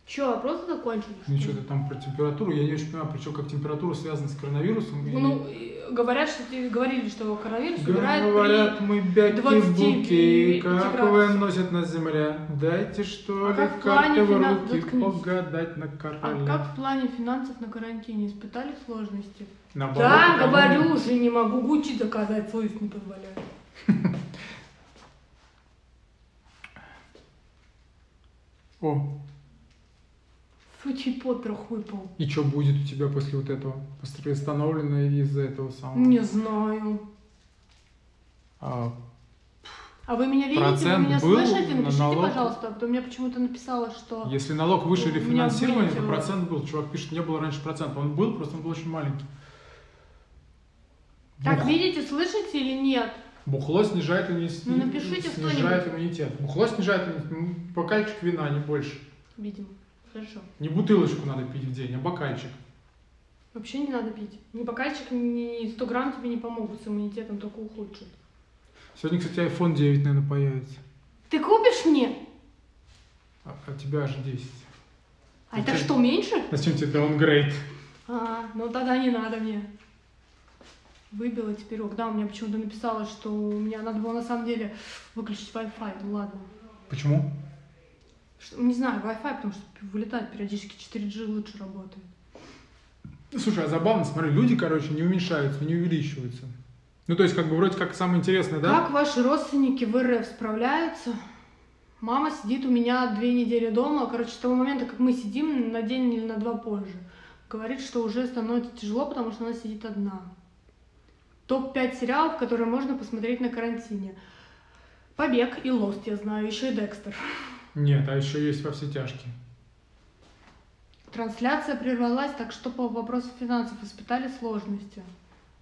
Че, вопрос закончили? что Ну, что-то там про температуру. Я не очень понимаю, причем как температура связана с коронавирусом. и- Ну, говорят, что ты говорили, что коронавирус умирает Говорят, мы бяки 25 буки, как градусов. выносят на земле. Дайте что А ли карты в руки, Заткнись. погадать на А короле. как в плане финансов на карантине? Испытали сложности? Наоборот, да, говорю уже, не могу Гуччи доказать, совесть не позволяет. (laughs) О, Сучий потрох выпал. и что будет у тебя после вот этого? Восстановлено из-за этого самого? Не знаю. А, А вы меня видите, вы Процент меня был слышите? на Напишите, налог? пожалуйста, а то меня почему-то написала, что... если налог выше У рефинансирования, то процент был. Чувак пишет, не было раньше процента. Он был, просто он был очень маленький. Так, Бух- видите, слышите или нет? Бухло снижает, иммунитет. Ну, напишите снижает иммунитет. Бухло снижает иммунитет. Бокальчик вина, не больше. Видимо. Хорошо. Не бутылочку надо пить в день, а бокальчик. Вообще не надо пить. Ни бокальчик, ни 100 грамм тебе не помогут с иммунитетом, только ухудшат. Сегодня, кстати, iPhone 9, наверное, появится. Ты купишь мне? А, а тебя аж 10. А это Зачем? что, меньше? Зачем тебе downgrade? А, ну тогда не надо мне. Выбила теперь ок. Да, у меня почему-то написала, что у меня надо было на самом деле выключить Wi-Fi. Ну ладно. Почему? Что- не знаю, Wi-Fi, потому что вылетает периодически 4G лучше работает. Слушай, а забавно, смотри, люди, короче, не уменьшаются, не увеличиваются. Ну, то есть, как бы, вроде как самое интересное, да? Как ваши родственники в РФ справляются? Мама сидит у меня две недели дома. Короче, с того момента, как мы сидим, на день или на два позже. Говорит, что уже становится тяжело, потому что она сидит одна. Топ-5 сериалов, которые можно посмотреть на карантине. Побег и Лост, я знаю, еще и Декстер. Нет, а еще есть во все тяжкие. Трансляция прервалась, так что по вопросу финансов испытали сложности.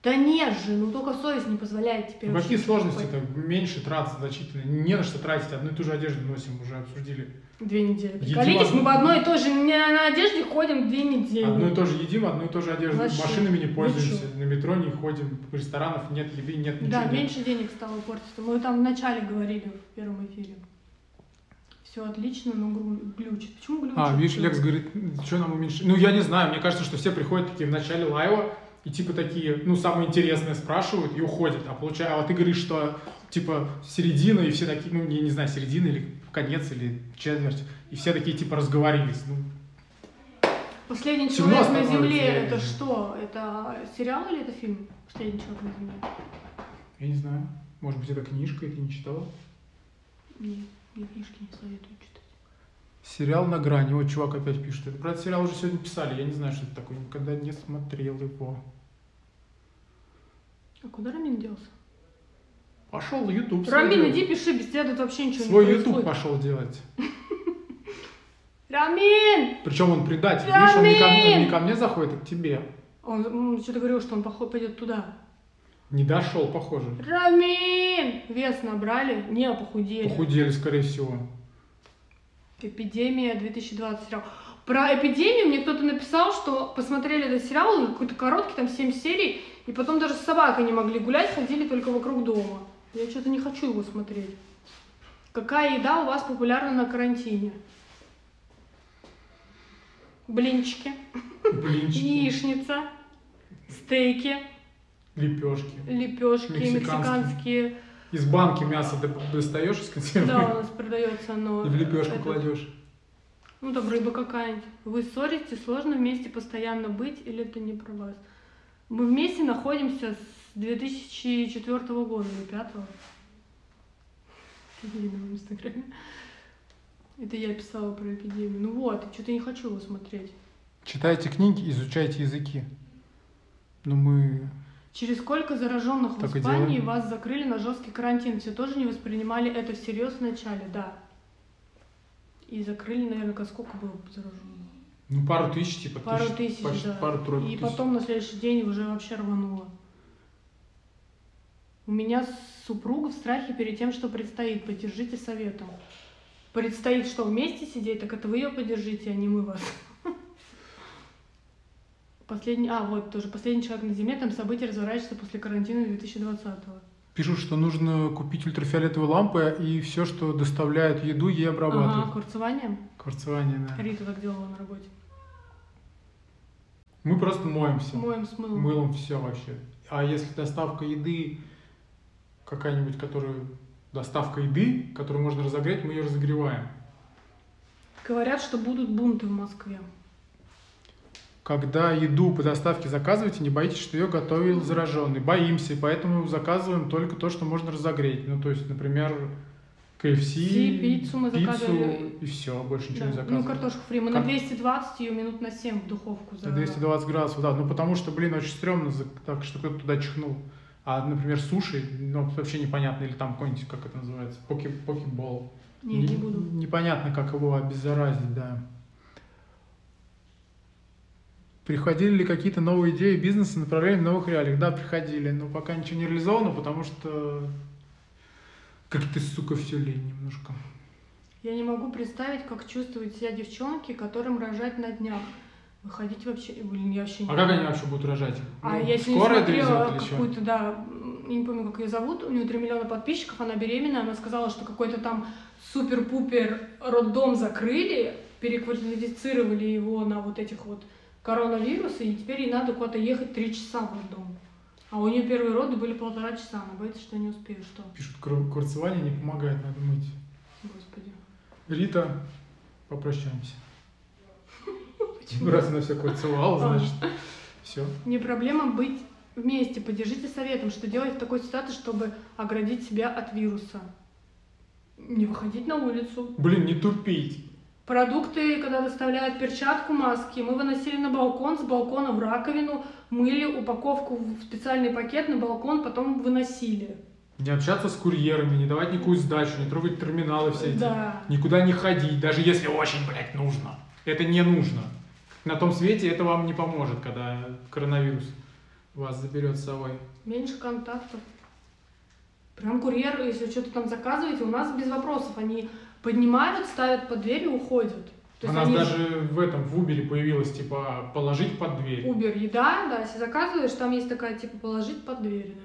Да нет же, ну только совесть не позволяет теперь. Ну, какие вообще сложности-то? Меньше трат значительно. Не на что тратить, одну и ту же одежду носим, уже обсудили. Две недели. Приколитесь, мы одну- в одной и той же не на одежде ходим две недели. Одно и то же едим, одну и ту же одежду. Вообще, Машинами не пользуемся, чё? на метро не ходим, в ресторанах нет еды, нет ничего. Да, нет. меньше денег стало портиться. Мы там вначале говорили в первом эфире. Все отлично, но глючит. Почему глючит? А, видишь, Лекс говорит, что нам уменьшить? Ну, я не знаю, мне кажется, что все приходят такие в начале лайва, и типа такие, ну, самое интересное спрашивают и уходят. А получается, а вот ты говоришь, что типа середина, и все такие, ну, я не знаю, середина или конец, или четверть, и все такие типа разговорились. Ну, Последний человек на земле это что? Это сериал или это фильм? Последний человек на земле. я не знаю, может быть, это книжка, и ты не читала? Нет, я книжки не советую читать. Сериал на грани. Вот чувак опять пишет. Это, про этот сериал уже сегодня писали. Я не знаю, что это такое. Никогда не смотрел его. А куда Рамин делся? Пошел YouTube. Рамин, свой иди пиши, без тебя тут вообще ничего Свой не YouTube происходит. пошел делать. (laughs) Рамин! Причем он предатель. Видишь, он не ко, мне, он Рамин! не ко мне заходит, а к тебе. Он что-то говорил, что он пойдет туда. Не дошел, похоже. Рамин! Вес набрали? Не, похудели. Похудели, скорее всего. Эпидемия 2020 сериал. Про эпидемию мне кто-то написал, что посмотрели этот сериал, он какой-то короткий, там 7 серий, и потом даже с собакой не могли гулять, ходили только вокруг дома. Я что-то не хочу его смотреть. Какая еда у вас популярна на карантине? Блинчики, Блинчики, яичница, стейки, лепешки. лепешки, Мексиканские. мексиканские. Из банки мясо до- достаешь из консервы Да, у нас продается оно. и в лепешку это- кладешь. Ну, там рыба какая-нибудь. Вы ссоритесь, сложно вместе постоянно быть, или это не про вас? Мы вместе находимся с 2004 года, или 5 Видно в Инстаграме. Это я писала про эпидемию. Ну вот, что-то не хочу его смотреть. Читайте книги, изучайте языки. Ну, мы... Через сколько зараженных Так в Испании делаем. вас закрыли на жесткий карантин? Все тоже не воспринимали это всерьез вначале, да. И закрыли, наверное, как сколько было зараженных? Ну, пару тысяч, типа. Пару тысяч, почти да. Пару-тройку И тысяч. потом на следующий день уже вообще рвануло. У меня супруга в страхе перед тем, что предстоит. Поддержите советом. Предстоит что, вместе сидеть? Так это вы ее поддержите, а не мы вас. Последний, а, вот тоже последний человек на Земле, там события разворачиваются после карантина 2020-го. Пишут, что нужно купить ультрафиолетовые лампы и все, что доставляет еду, ей Ага, обрабатывать. курцевание. Кварцевание, да. Рита так делала на работе. Мы просто моемся. Моем с мылом. Мылом все вообще. А если доставка еды какая-нибудь, которую доставка еды, которую можно разогреть, мы ее разогреваем. Говорят, что будут бунты в Москве. Когда еду по доставке заказываете, не боитесь, что ее готовил зараженный. Боимся, поэтому заказываем только то, что можно разогреть. Ну, то есть, например, Си, пиццу мы заказывали. и все, больше ничего Да. не заказываем. Ну, картошку фри. Мы Как- на 220 ее минут на 7 в духовку за... На 220 градусов, да. Ну, потому что, блин, очень стрёмно, так что кто-то туда чихнул. А, например, суши, ну, вообще непонятно, или там какой-нибудь, как это называется, поки, покебол. Не, не буду. Непонятно, как его обеззаразить, да. Приходили ли какие-то новые идеи бизнеса, направления в новых реалиях? Да, приходили, но пока ничего не реализовано, потому что как-то, сука, все лень немножко. Я не могу представить, как чувствуют себя девчонки, которым рожать на днях. Выходить вообще... Блин, я вообще не А как они вообще будут рожать? А Ну, я скоро это смотрела какую-то, да, не помню, как ее зовут, у нее 3 миллиона подписчиков, она беременна, она сказала, что какой-то там супер-пупер роддом закрыли, переквалифицировали его на вот этих вот коронавирусы, и теперь ей надо куда-то ехать 3 часа в роддом. А у нее первые роды были полтора часа, она боится, что не успеет, что? Пишут, кур- курцевание не помогает, надо мыть. Господи. Рита, попрощаемся. Почему? Раз она все курцевала, значит, все. Не проблема быть вместе. Поддержите советом, что делать в такой ситуации, чтобы оградить себя от вируса. Не выходить на улицу. Блин, не тупить. Продукты, когда доставляют перчатку, маски, мы выносили на балкон, с балкона в раковину, мыли упаковку в специальный пакет на балкон, потом выносили. Не общаться с курьерами, не давать никакую сдачу, не трогать терминалы все эти. Да. Никуда не ходить, даже если очень, блядь, нужно. Это не нужно. На том свете это вам не поможет, когда коронавирус вас заберет с собой. Меньше контактов. Прям курьер, если что-то там заказываете, у нас без вопросов. Они поднимают, ставят под дверь и уходят. То У есть нас они- даже в этом, в Убере появилось, типа, положить под дверь. Убер еда, да, если заказываешь, там есть такая, типа, положить под дверь, наверное.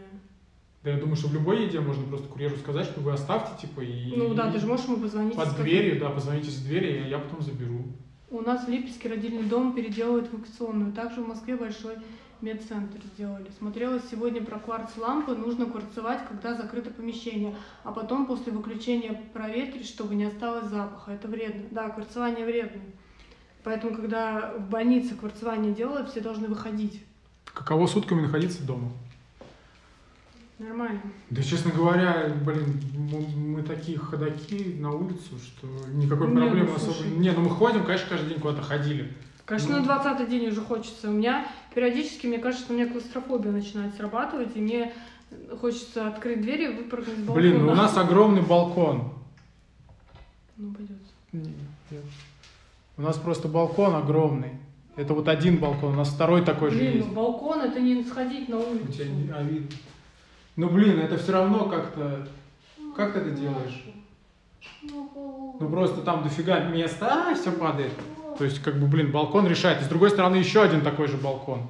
Да я думаю, что в любой еде можно просто курьеру сказать, что вы оставьте, типа, и... Ну да, ты же можешь ему позвонить. и Под дверью, да, позвоните с двери, я потом заберу. У нас в Липецке родильный дом переделывают в аукционную. Также в Москве большой медцентр сделали. Смотрела сегодня про кварц-лампы. Нужно кварцевать, когда закрыто помещение. А потом после выключения проветрить, чтобы не осталось запаха. Это вредно. Да, кварцевание вредно. Поэтому, когда в больнице кварцевание делают, все должны выходить. Каково сутками находиться дома? Нормально. Да, честно говоря, блин, мы, мы такие ходаки на улицу, что никакой Не, ну, проблемы особо... слушай. Не, ну мы ходим, конечно, каждый день куда-то ходили. Конечно, Ну. на 20 день уже хочется. У меня периодически, мне кажется, у меня клаустрофобия начинает срабатывать, и мне хочется открыть дверь и выпрыгнуть с балкона. Блин, ну у нас огромный балкон. Ну, пойдет. Не, нет. У нас просто балкон огромный. Это вот один балкон, у нас второй такой же Блин, есть. ну балкон это не сходить на улицу. У тебя не- а, видно. Ну блин, это все равно как-то... Как ты это делаешь? Ну просто там дофига места, а, все падает. То есть, как бы, блин, балкон решает. И с другой стороны еще один такой же балкон.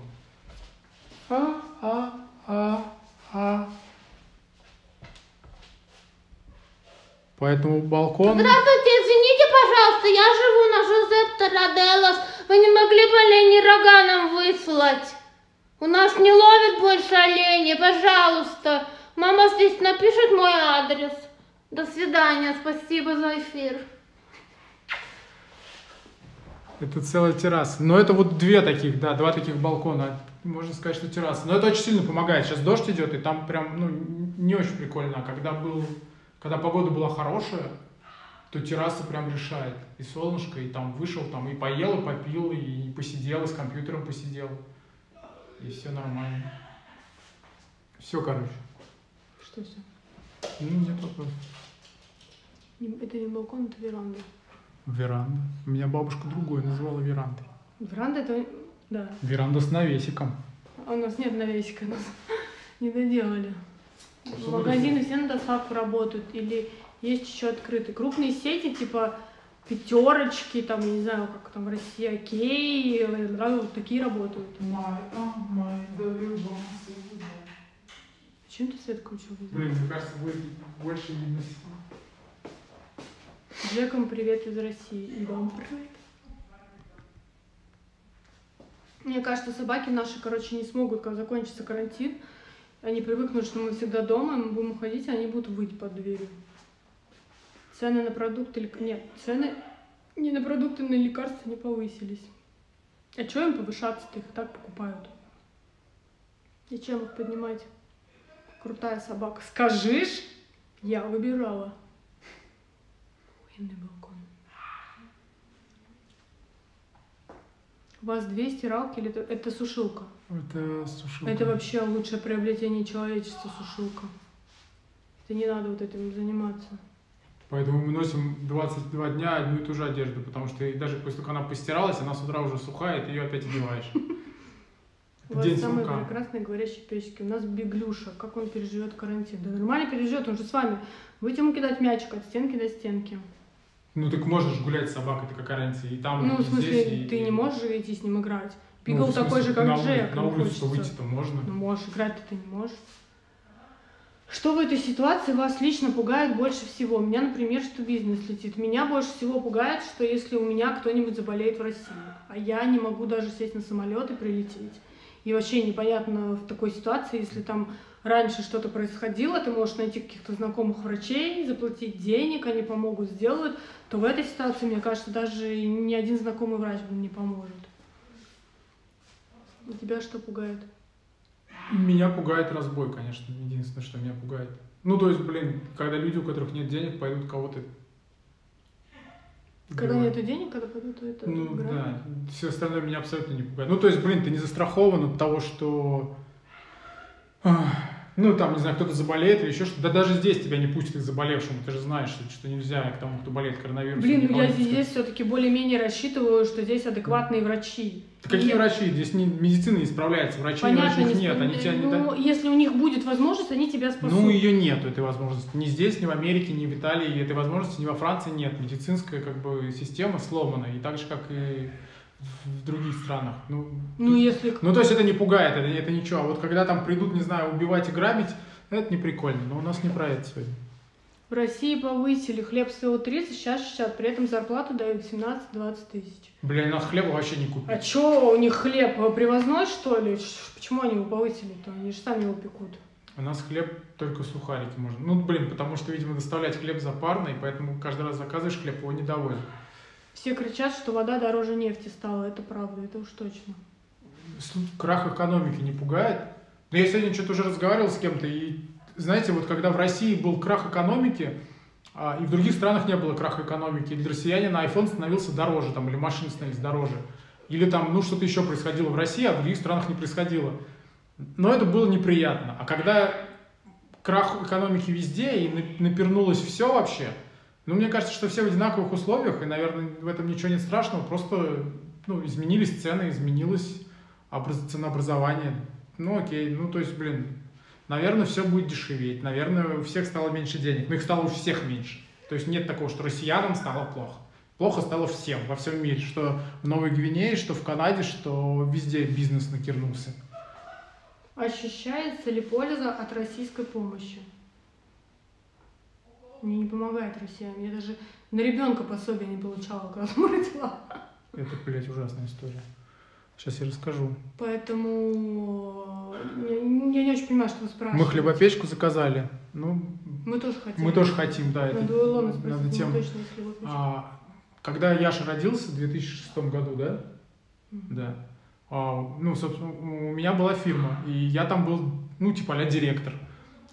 А, а, а, а. Поэтому балкон... Здравствуйте, извините, пожалуйста, я живу на Жозеп Тараделос. Вы не могли бы оленей роганом выслать? У нас не ловят больше оленей, пожалуйста. Мама здесь напишет мой адрес. До свидания, спасибо за эфир. Это целая терраса. Но это вот две таких, да, два таких балкона. Можно сказать, что терраса. Но это очень сильно помогает. Сейчас дождь идет, и там прям, ну, не очень прикольно. А когда был, когда погода была хорошая, то терраса прям решает. И солнышко, и там вышел, там и поел, и попил, и посидел, и с компьютером посидел. и все нормально. Все, короче. Что все? Ну, нет вопросов. Это не балкон, это веранда. Веранда. Меня бабушка другой называла верандой. Веранда это... Да. Веранда с навесиком. А у нас нет навесика, нас (laughs) не доделали. Что Магазины все на доставку работают или есть еще открытые. Крупные сети, типа пятерочки, там, я не знаю, как там в России, окей, вот такие работают. Чем ты свет включил? Блин, мне кажется, будет больше видно. Джеком привет из России. И вам привет. Мне кажется, собаки наши, короче, не смогут, как закончится карантин. Они привыкнут, что мы всегда дома, мы будем уходить, а они будут выть под дверью. Цены на продукты... лек- Нет, цены не на продукты, на лекарства не повысились. А что им повышаться-то? Их и так покупают. Зачем их поднимать? Крутая собака. Скажешь? Я выбирала. Охуенный балкон. У вас две стиралки или это, это сушилка? Это сушилка. Это вообще лучшее приобретение человечества сушилка. Это не надо вот этим заниматься. Поэтому мы носим 22 дня одну и ту же одежду, потому что даже после того, как она постиралась, она с утра уже сухая, и ты ее опять одеваешь. (laughs) У вас самые прекрасные говорящие песики. У нас Беглюша. Как он переживет карантин? Да нормально переживет, он же с вами. Будете ему кидать мячик от стенки до стенки. Ну так можешь гулять с собакой, ты какая разница, и там, ну, и в смысле, здесь, и- ты не можешь же идти с ним играть. Ну, в смысле, такой же, как на, Джек. На ему улицу выйти-то можно. Ну, можешь, играть-то ты не можешь. Что в этой ситуации вас лично пугает больше всего? Меня, например, что бизнес летит. Меня больше всего пугает, что если у меня кто-нибудь заболеет в России, а я не могу даже сесть на самолет и прилететь. И вообще непонятно в такой ситуации, если там раньше что-то происходило, ты можешь найти каких-то знакомых врачей, заплатить денег, они помогут, сделают, то в этой ситуации, мне кажется, даже ни один знакомый врач не поможет. Тебя что пугает? Меня пугает разбой, конечно, единственное, что меня пугает. Ну, то есть, блин, когда люди, у которых нет денег, пойдут кого-то... Когда убивать. нету денег, когда пойдут, то это Ну игра. да, все остальное меня абсолютно не пугает. Ну, то есть, блин, ты не застрахован от того, что... ах, Ну, там, не знаю, кто-то заболеет или еще что-то. Да даже здесь тебя не пустят к заболевшему. Ты же знаешь, что, что нельзя к тому, кто болеет коронавирусом. Блин, я не здесь все-таки более-менее рассчитываю, что здесь адекватные врачи. Да какие врачи? Здесь не, медицина не справляется. Врачей Понятно, врачей не нет. Они тебя не ну, дают. если у них будет возможность, они тебя спасут. Ну, ее нету, этой возможности. Ни здесь, ни в Америке, ни в Италии этой возможности, ни во Франции нет. Медицинская как бы система сломана. И так же, как и в других странах. Ну, Ну, если... Ну, то есть это не пугает, это, это ничего. А вот когда там придут, не знаю, убивать и грабить, это не прикольно. Но у нас не про это сегодня. В России повысили, хлеб стоил 30, сейчас 60, при этом зарплату дают 17-20 тысяч. Блин, у нас хлеба вообще не купить. А чё, у них хлеб э, привозной, что ли? Почему они его повысили-то? Они же сами его пекут. У нас хлеб только сухарики можно. Ну, блин, потому что, видимо, доставлять хлеб запарно, и поэтому каждый раз заказываешь хлеб, его не довозят. Все кричат, что вода дороже нефти стала. Это правда, это уж точно. Крах экономики не пугает. Но я сегодня что-то уже разговаривал с кем-то, и знаете, вот когда в России был крах экономики, а, и в других странах не было краха экономики, для россиянина iPhone становился дороже, там, или машины становились дороже. Или там, ну, что-то еще происходило в России, а в других странах не происходило. Но это было неприятно. А когда крах экономики везде, и на- напернулось все вообще, ну, мне кажется, что все в одинаковых условиях, и, наверное, в этом ничего нет страшного, просто, ну, изменились цены, изменилось образ- ценообразование. Ну, окей, ну, то есть, блин, наверное, все будет дешеветь, наверное, у всех стало меньше денег, но их стало у всех меньше. То есть нет такого, что россиянам стало плохо. Плохо стало всем, во всем мире, что в Новой Гвинее, что в Канаде, что везде бизнес накернулся. Ощущается ли польза от российской помощи? Мне не помогает Россия. Я даже на ребенка пособие не получала, когда родила. Это, блядь, ужасная история. Сейчас я расскажу. Поэтому э, я, я не очень понимаю, что вы Мы спрашиваете. хлебопечку заказали. Ну, Мы тоже хотим. мы тоже хотим, да, это Надо у Илона спросить, надо ну, тем. точно. А, когда Яша родился в 2006 году, да? Мгм. Да. А, ну, собственно, у меня была фирма, и я там был, ну, типа, а директор.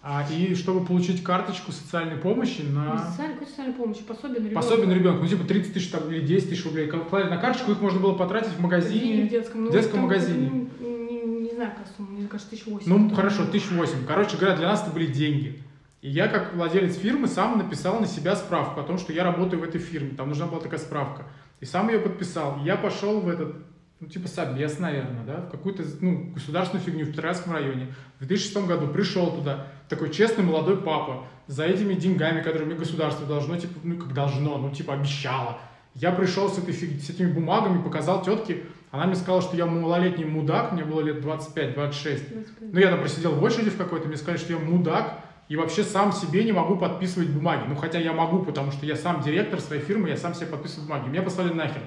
А, и чтобы получить карточку социальной помощи Не на социальной, какой социальной помощи? Пособие на ребенка. пособие на ребенка, ну, типа, 30 тысяч там, или 10 тысяч рублей клали на карточку, их можно было потратить в Извини, в магазине. детском, ну, в детском там, магазине. ну, Не, не знаю, какая сумма, мне кажется, тысяч восемь. Ну, хорошо, тысяч восемь. Короче говоря, для нас это были деньги. И я, как владелец фирмы, сам написал на себя справку о том, что я работаю в этой фирме. Там нужна была такая справка. И сам ее подписал. И я пошел в этот, ну, типа собес, наверное, да, в какую-то, ну, государственную фигню в Петроградском районе. В 2006 году пришел туда, такой честный молодой папа, за этими деньгами, которые мне государство должно, типа, ну, как должно, ну, типа, обещало. Я пришел с, этой фиг... с этими бумагами, показал тетке, она мне сказала, что я малолетний мудак, мне было лет 25-26. Ну, я там просидел в очереди в какой-то, мне сказали, что я мудак, и вообще сам себе не могу подписывать бумаги. Ну, хотя я могу, потому что я сам директор своей фирмы, я сам себе подписываю бумаги. Меня послали нахер.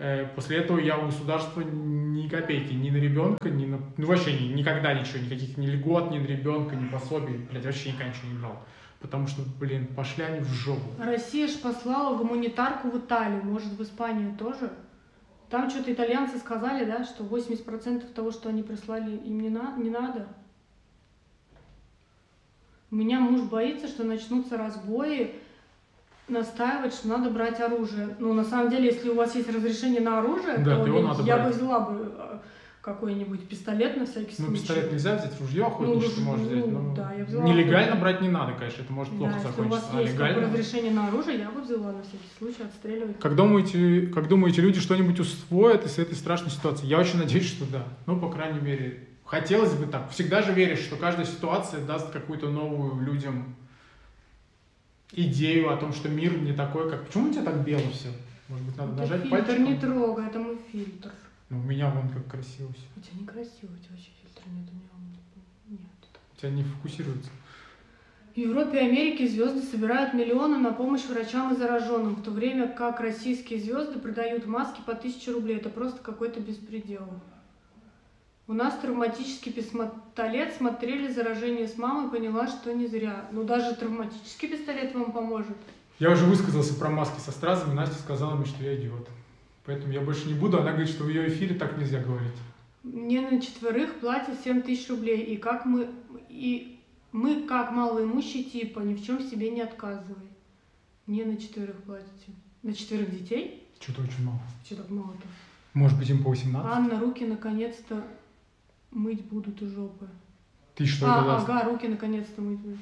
Э, После этого я у государства ни копейки, ни на ребенка, ни на... Ну, вообще ни, никогда ничего, никаких ни льгот, ни на ребенка, ни пособий, блядь, вообще никогда ничего не брал. Потому что, блин, пошли они в жопу. Россия ж послала гуманитарку в Италию, может, в Испанию тоже? Там что-то итальянцы сказали, да, что 80% того, что они прислали, им не, на... не надо. У меня муж боится, что начнутся разбои, настаивать, что надо брать оружие. Ну, на самом деле, если у вас есть разрешение на оружие, Да, то его я, надо я брать. бы взяла бы э, какой-нибудь пистолет на всякий Ну, случай. пистолет нельзя взять, ружье охотничье Ну, можешь взять. ну, но да, я взяла Нелегально бы. брать не надо, конечно, это может плохо да, если у закончиться. вас А есть легально... разрешение на оружие, я бы взяла на всякий случай отстреливать. Как думаете, как думаете, люди что-нибудь усвоят из этой страшной ситуации? Я очень надеюсь, что да. Ну, по крайней мере, хотелось бы так. Всегда же веришь, что каждая ситуация даст какую-то новую людям идею о том, что мир не такой, как... Почему у тебя так бело все? Может быть, надо Это нажать фильтр пальчиком? не трогай, это мой фильтр. Ну, у меня вон как красиво все. У тебя некрасиво, у тебя вообще фильтра нет, у него нет. У тебя не фокусируется. В Европе и Америке звезды собирают миллионы на помощь врачам и зараженным, в то время как российские звезды продают маски по 1000 рублей. Это просто какой-то беспредел. У нас травматический пистолет, смотрели заражение с мамой, поняла, что не зря. Ну даже травматический пистолет вам поможет. Я уже высказался про маски со стразами, Настя сказала мне, что я идиот. Поэтому я больше не буду. Она говорит, что в ее эфире так нельзя говорить. Мне на четверых платят 7 тысяч рублей. И как мы, и мы, как малоимущий типа, ни в чем себе не отказывай. Мне на четверых платите. На четверых детей? Что-то очень мало. Что так мало-то? Может быть, им по 18? Анна, руки наконец-то мыть будут жопы. Ты что это а, даст? ага, руки наконец-то мыть будут.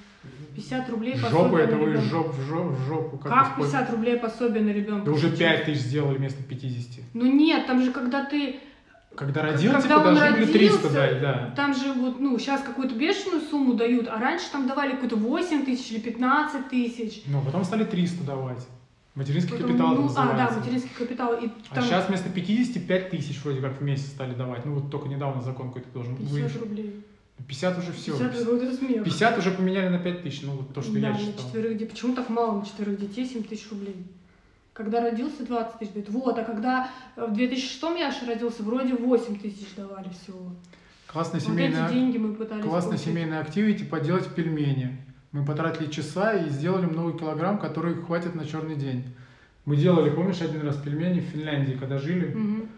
50 рублей Жопу, пособие это на вы жоп, в жоп, жопу. Как использовать? 50 рублей пособие на ребенка? Да уже 5 тысяч сделали вместо 50. Ну нет, там же когда ты Когда родился, Когда он должны были 300 родился, дать, да. Там же вот, ну, сейчас какую-то бешеную сумму дают, а раньше там давали какую-то 8 тысяч или 15 тысяч. Ну, потом стали 300 давать. Материнский Потом, капитал ну, а, да, называется. материнский капитал. И А там сейчас вместо 50 5 тысяч вроде как в месяц стали давать. Ну, вот только недавно закон какой-то должен 50 выйти. рублей. 50 уже все. 50 рублей, это смех. 50 уже поменяли на 5 тысяч, ну, вот то, что да, я читал. четверых детей. Почему так мало на четверых детей 7 тысяч рублей? Когда родился, 20 тысяч дают. Вот, а когда э, в 2006 Яша родился, вроде 8 тысяч давали всего. Классная Вот семейная, эти деньги мы пытались классная получить. семейная активити поделать пельмени. Мы потратили часа и сделали много килограмм, которые хватит на черный день. Мы делали, помнишь, один раз пельмени в Финляндии, когда жили, Мгм.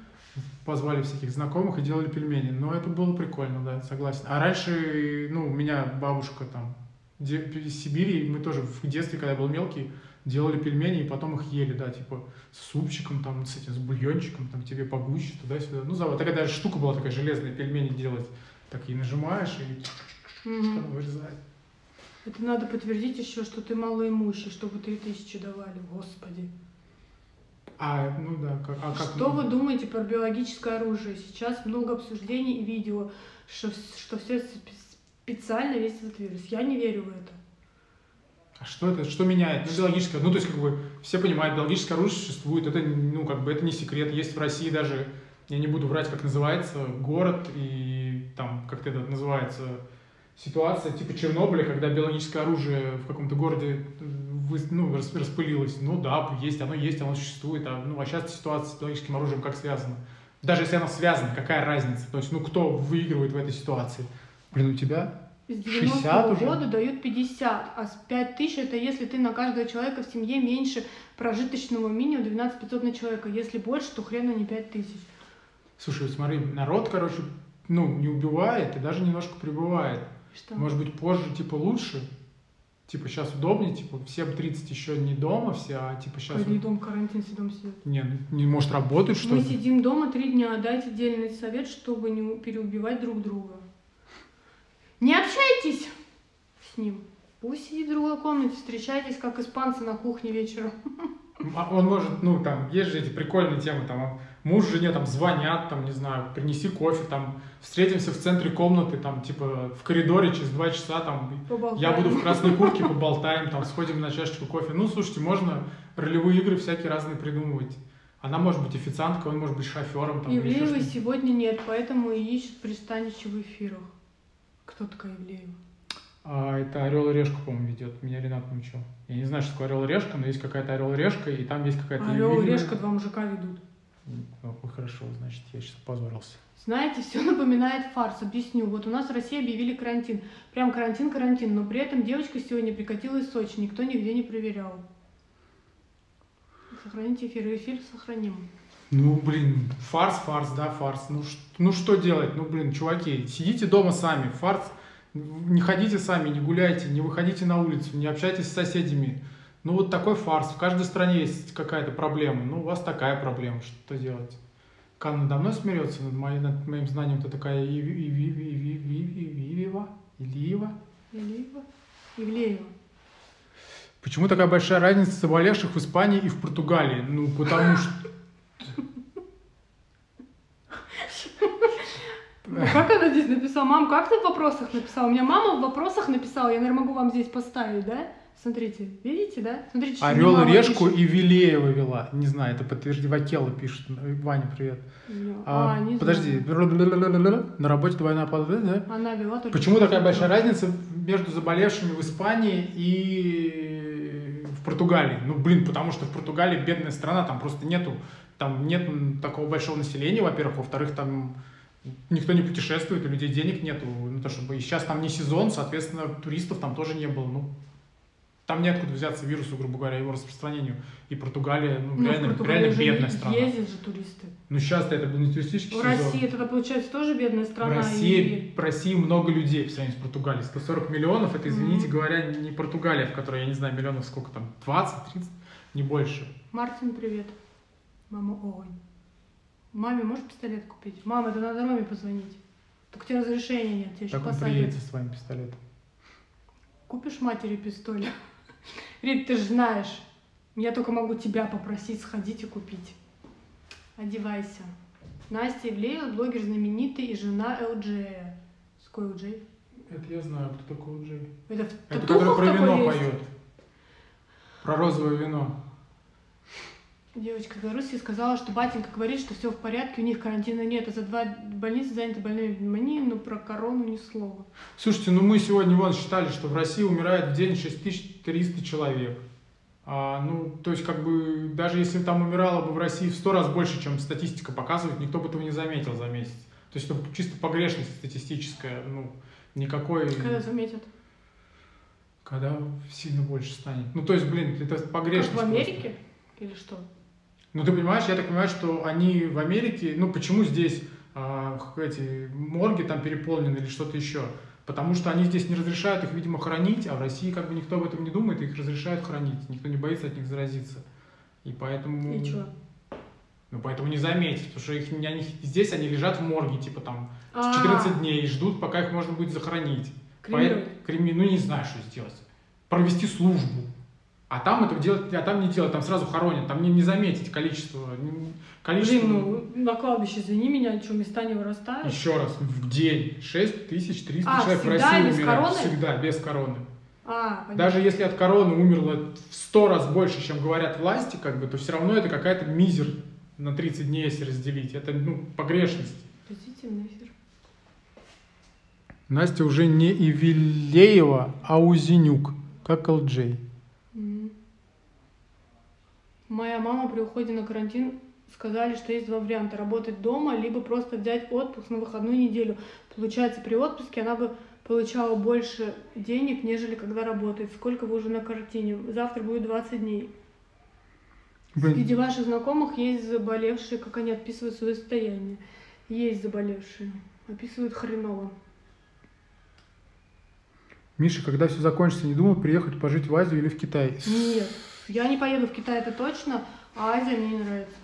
позвали всяких знакомых и делали пельмени. Но это было прикольно, да, согласен. А раньше, ну, у меня бабушка там из Сибири, мы тоже в детстве, когда я был мелкий, делали пельмени и потом их ели, да, типа с супчиком, там, с этим, с бульончиком, там, тебе погуще, туда-сюда. Ну, забавно. Такая даже штука была такая железная, пельмени делать. Так и нажимаешь, и потом вырезать. Это надо подтвердить еще, что ты малоимущий, чтобы 3000 давали, господи. А, ну да, как, а как... Что вы думаете про биологическое оружие? Сейчас много обсуждений и видео, что, что все специально весь этот вирус. Я не верю в это. А что это, что меняет? Ну, биологическое, ну, то есть, как бы, все понимают, биологическое оружие существует, это, ну, как бы, это не секрет, есть в России даже, я не буду врать, как называется, город, и там, как это называется, ситуация типа Чернобыля, когда биологическое оружие в каком-то городе э, ну, рас- распылилось. Ну да, есть, оно есть, оно существует. А, ну, а сейчас ситуация с биологическим оружием как связана? Даже если она связана, какая разница? То есть, ну, кто выигрывает в этой ситуации? Блин, у тебя? С 60 90 уже? года дают 50, а с 5 тысяч это если ты на каждого человека в семье меньше прожиточного минимума 12 500 на человека. Если больше, то хрена не 5 тысяч. Слушай, смотри, народ, короче, ну, не убивает и даже немножко прибывает. Что? Может быть, позже, типа, лучше Типа сейчас удобнее, типа всем 30 еще не дома все, а типа сейчас... Какой дом, карантин, все дома сидят. Не, ну, не может работать, что Мы сидим дома три дня, дайте дельный совет, чтобы не переубивать друг друга. Не общайтесь с ним. Пусть сидит в другой комнате, встречайтесь, как испанцы на кухне вечером. (laughs) А Он может, ну, там, есть же эти прикольные темы, там, муж жене, там, звонят, там, не знаю, принеси кофе, там, встретимся в центре комнаты, там, типа, в коридоре через два часа, там, Поболтаем. я буду в красной (laughs) куртке, поболтаем, там, сходим на чашечку кофе. Ну, слушайте, можно ролевые игры всякие разные придумывать. Она может быть официанткой, он может быть шофером, там, Ивлеевой сегодня нет, поэтому и ищут пристанище в эфирах. Кто такая Ивлеева? А, это Орел и Решка, по-моему, ведет. Меня Ренат научил. Я не знаю, что такое Орел и Решка, но есть какая-то Орел и Решка, и там есть какая-то... Орел и Решка два мужика ведут. Ну, хорошо, значит, я сейчас опозорился. Знаете, все напоминает фарс. Объясню. Вот у нас в России объявили карантин. Прям карантин-карантин. Но при этом девочка сегодня прикатила из Сочи. Никто нигде не проверял. Сохраните эфир. Эфир сохраним. Ну, блин, фарс, фарс, да, фарс. Ну, ну что делать? Ну, блин, чуваки, сидите дома сами. Фарс, не ходите сами, не гуляйте, не выходите на улицу, не общайтесь с соседями. Ну, вот такой фарс. В каждой стране есть какая-то проблема. Ну, у вас такая проблема. Что делать? Кан надо мной смеется, над, моей- над моим знанием, ты такая Иви- Иви- Иви- Иви- Иви- Ивиева? Ильиева? Ивлеева? Ивлеева. Почему такая большая разница заболевших в Испании и в Португалии? Ну, потому что... Ну, как она здесь написала? Мам, как ты в вопросах написала? У меня мама в вопросах написала. Я, наверное, могу вам здесь поставить, да? Смотрите. Видите, да? Смотрите, что Орел и решку пишет. и Вилеева вела. Не знаю, это подтверди Вакела пишет. Ваня, привет. А, А, не подожди. знаю. На работе двойная подвы, да? Она вела только... Почему такая большая разница между заболевшими в Испании и в Португалии? Ну, блин, потому что в Португалии бедная страна, там просто нету, там нет такого большого населения, во-первых, во-вторых, там никто не путешествует, у людей денег нету, ну, то чтобы и сейчас там не сезон, соответственно, туристов там тоже не было, ну, там неоткуда взяться вирусу, грубо говоря, его распространению. И Португалия, ну, Ну, в реально, Португалии реально бедная страна. Ездят же туристы. Ну, сейчас это не туристический В сезон. России это, получается, тоже бедная В страна. России, и- в России много людей по сравнению с Португалией. 140 миллионов, это, извините Мгм. говоря, не Португалия, в которой, я не знаю, миллионов сколько там, 20, 30, не больше. Мартин, привет. Мама, огонь. Маме можешь пистолет купить? Мама, это надо Роме позвонить. Только тебе разрешения нет, тебе еще Как он посадят. приедет со своим пистолетом? Купишь матери пистолет? Рит, ты же знаешь. Я только могу тебя попросить сходить и купить. Одевайся. Настя Ивлеева, блогер знаменитый и жена Элджея. С какой Элджей? Это я знаю, кто такой Джей. Это Это который про вино поет. Про розовое вино. Девочка в Беларуси сказала, что батенька говорит, что все в порядке, у них карантина нет, а за два больницы заняты больными пневмонией, но про корону ни слова. Слушайте, ну мы сегодня вон считали, что в России умирает в день 6300 человек. А, ну, то есть, как бы, даже если там умирало бы в России в сто раз больше, чем статистика показывает, никто бы этого не заметил за месяц. То есть, это чисто погрешность статистическая, ну, никакой... Когда заметят? Когда сильно больше станет. Ну, то есть, блин, это Как погрешность. в просто. Америке? Или что? Ну, ты понимаешь, я так понимаю, что они в Америке, ну, почему здесь а, эти морги там переполнены или что-то еще? Потому что они здесь не разрешают их, видимо, хранить, а в России как бы никто об этом не думает, их разрешают хранить, никто не боится от них заразиться. И поэтому... И что? Ну, поэтому не заметить, потому что их, они, здесь они лежат в морге, типа там, А, 14 дней и ждут, пока их можно будет захоронить. кремировать. Поэт- креми- ну, не знаю, что сделать. Провести службу. А там это делать, а там не делать, там сразу хоронят, там не, не заметить количество. количество Блин, ну на кладбище, извини меня, что места не вырастают? Еще раз, в день 6300 А, человек в всегда России без умирает. короны? Всегда, без короны. А, понятно. Даже если от короны умерло в 100 раз больше, чем говорят власти, как бы, то все равно это какая-то мизер на 30 дней, если разделить. Это, ну, погрешность. Позитивный эфир. Настя уже не Ивилеева, а Узенюк, как ЛДЖ. Моя мама при уходе на карантин сказали, что есть два варианта. Работать дома, либо просто взять отпуск на выходную неделю. Получается, при отпуске она бы получала больше денег, нежели когда работает. Сколько вы уже на картине? Завтра будет 20 дней. Блин, Среди ваших знакомых есть заболевшие, как они описывают свое состояние. Есть заболевшие. Описывают хреново. Миша, когда все закончится, не думал приехать пожить в Азию или в Китай? Нет, я не поеду в Китай, это точно, а Азия мне не нравится.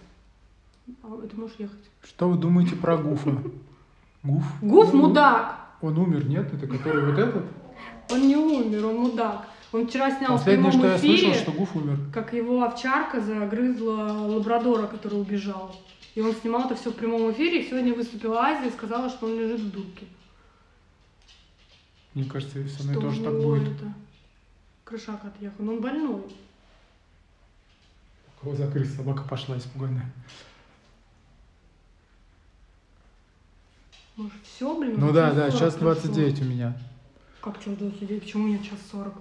А ты можешь ехать. Что вы думаете про Гуфа? Гуф? Гуф Он- мудак. Он умер, нет? Это который вот этот? Он не умер, он мудак. Он вчера снял в прямом что я эфире, слышал, что Гуф умер. как его овчарка загрызла лабрадора, который убежал. И он снимал это все в прямом эфире, и сегодня выступила Азия и сказала, что он лежит в дурке. Мне кажется, со мной Что тоже так будет. это крышак отъехал. Но он больной. Кого закрыть, собака пошла испуганная. Может, все, блин? Ну да, да, 40 час прошло. 29 у меня. Как час 29? Почему нет час 40? До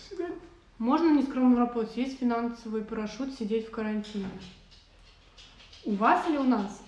свидания. Можно нескромно работать? Есть финансовый парашют сидеть в карантине. У вас или у нас?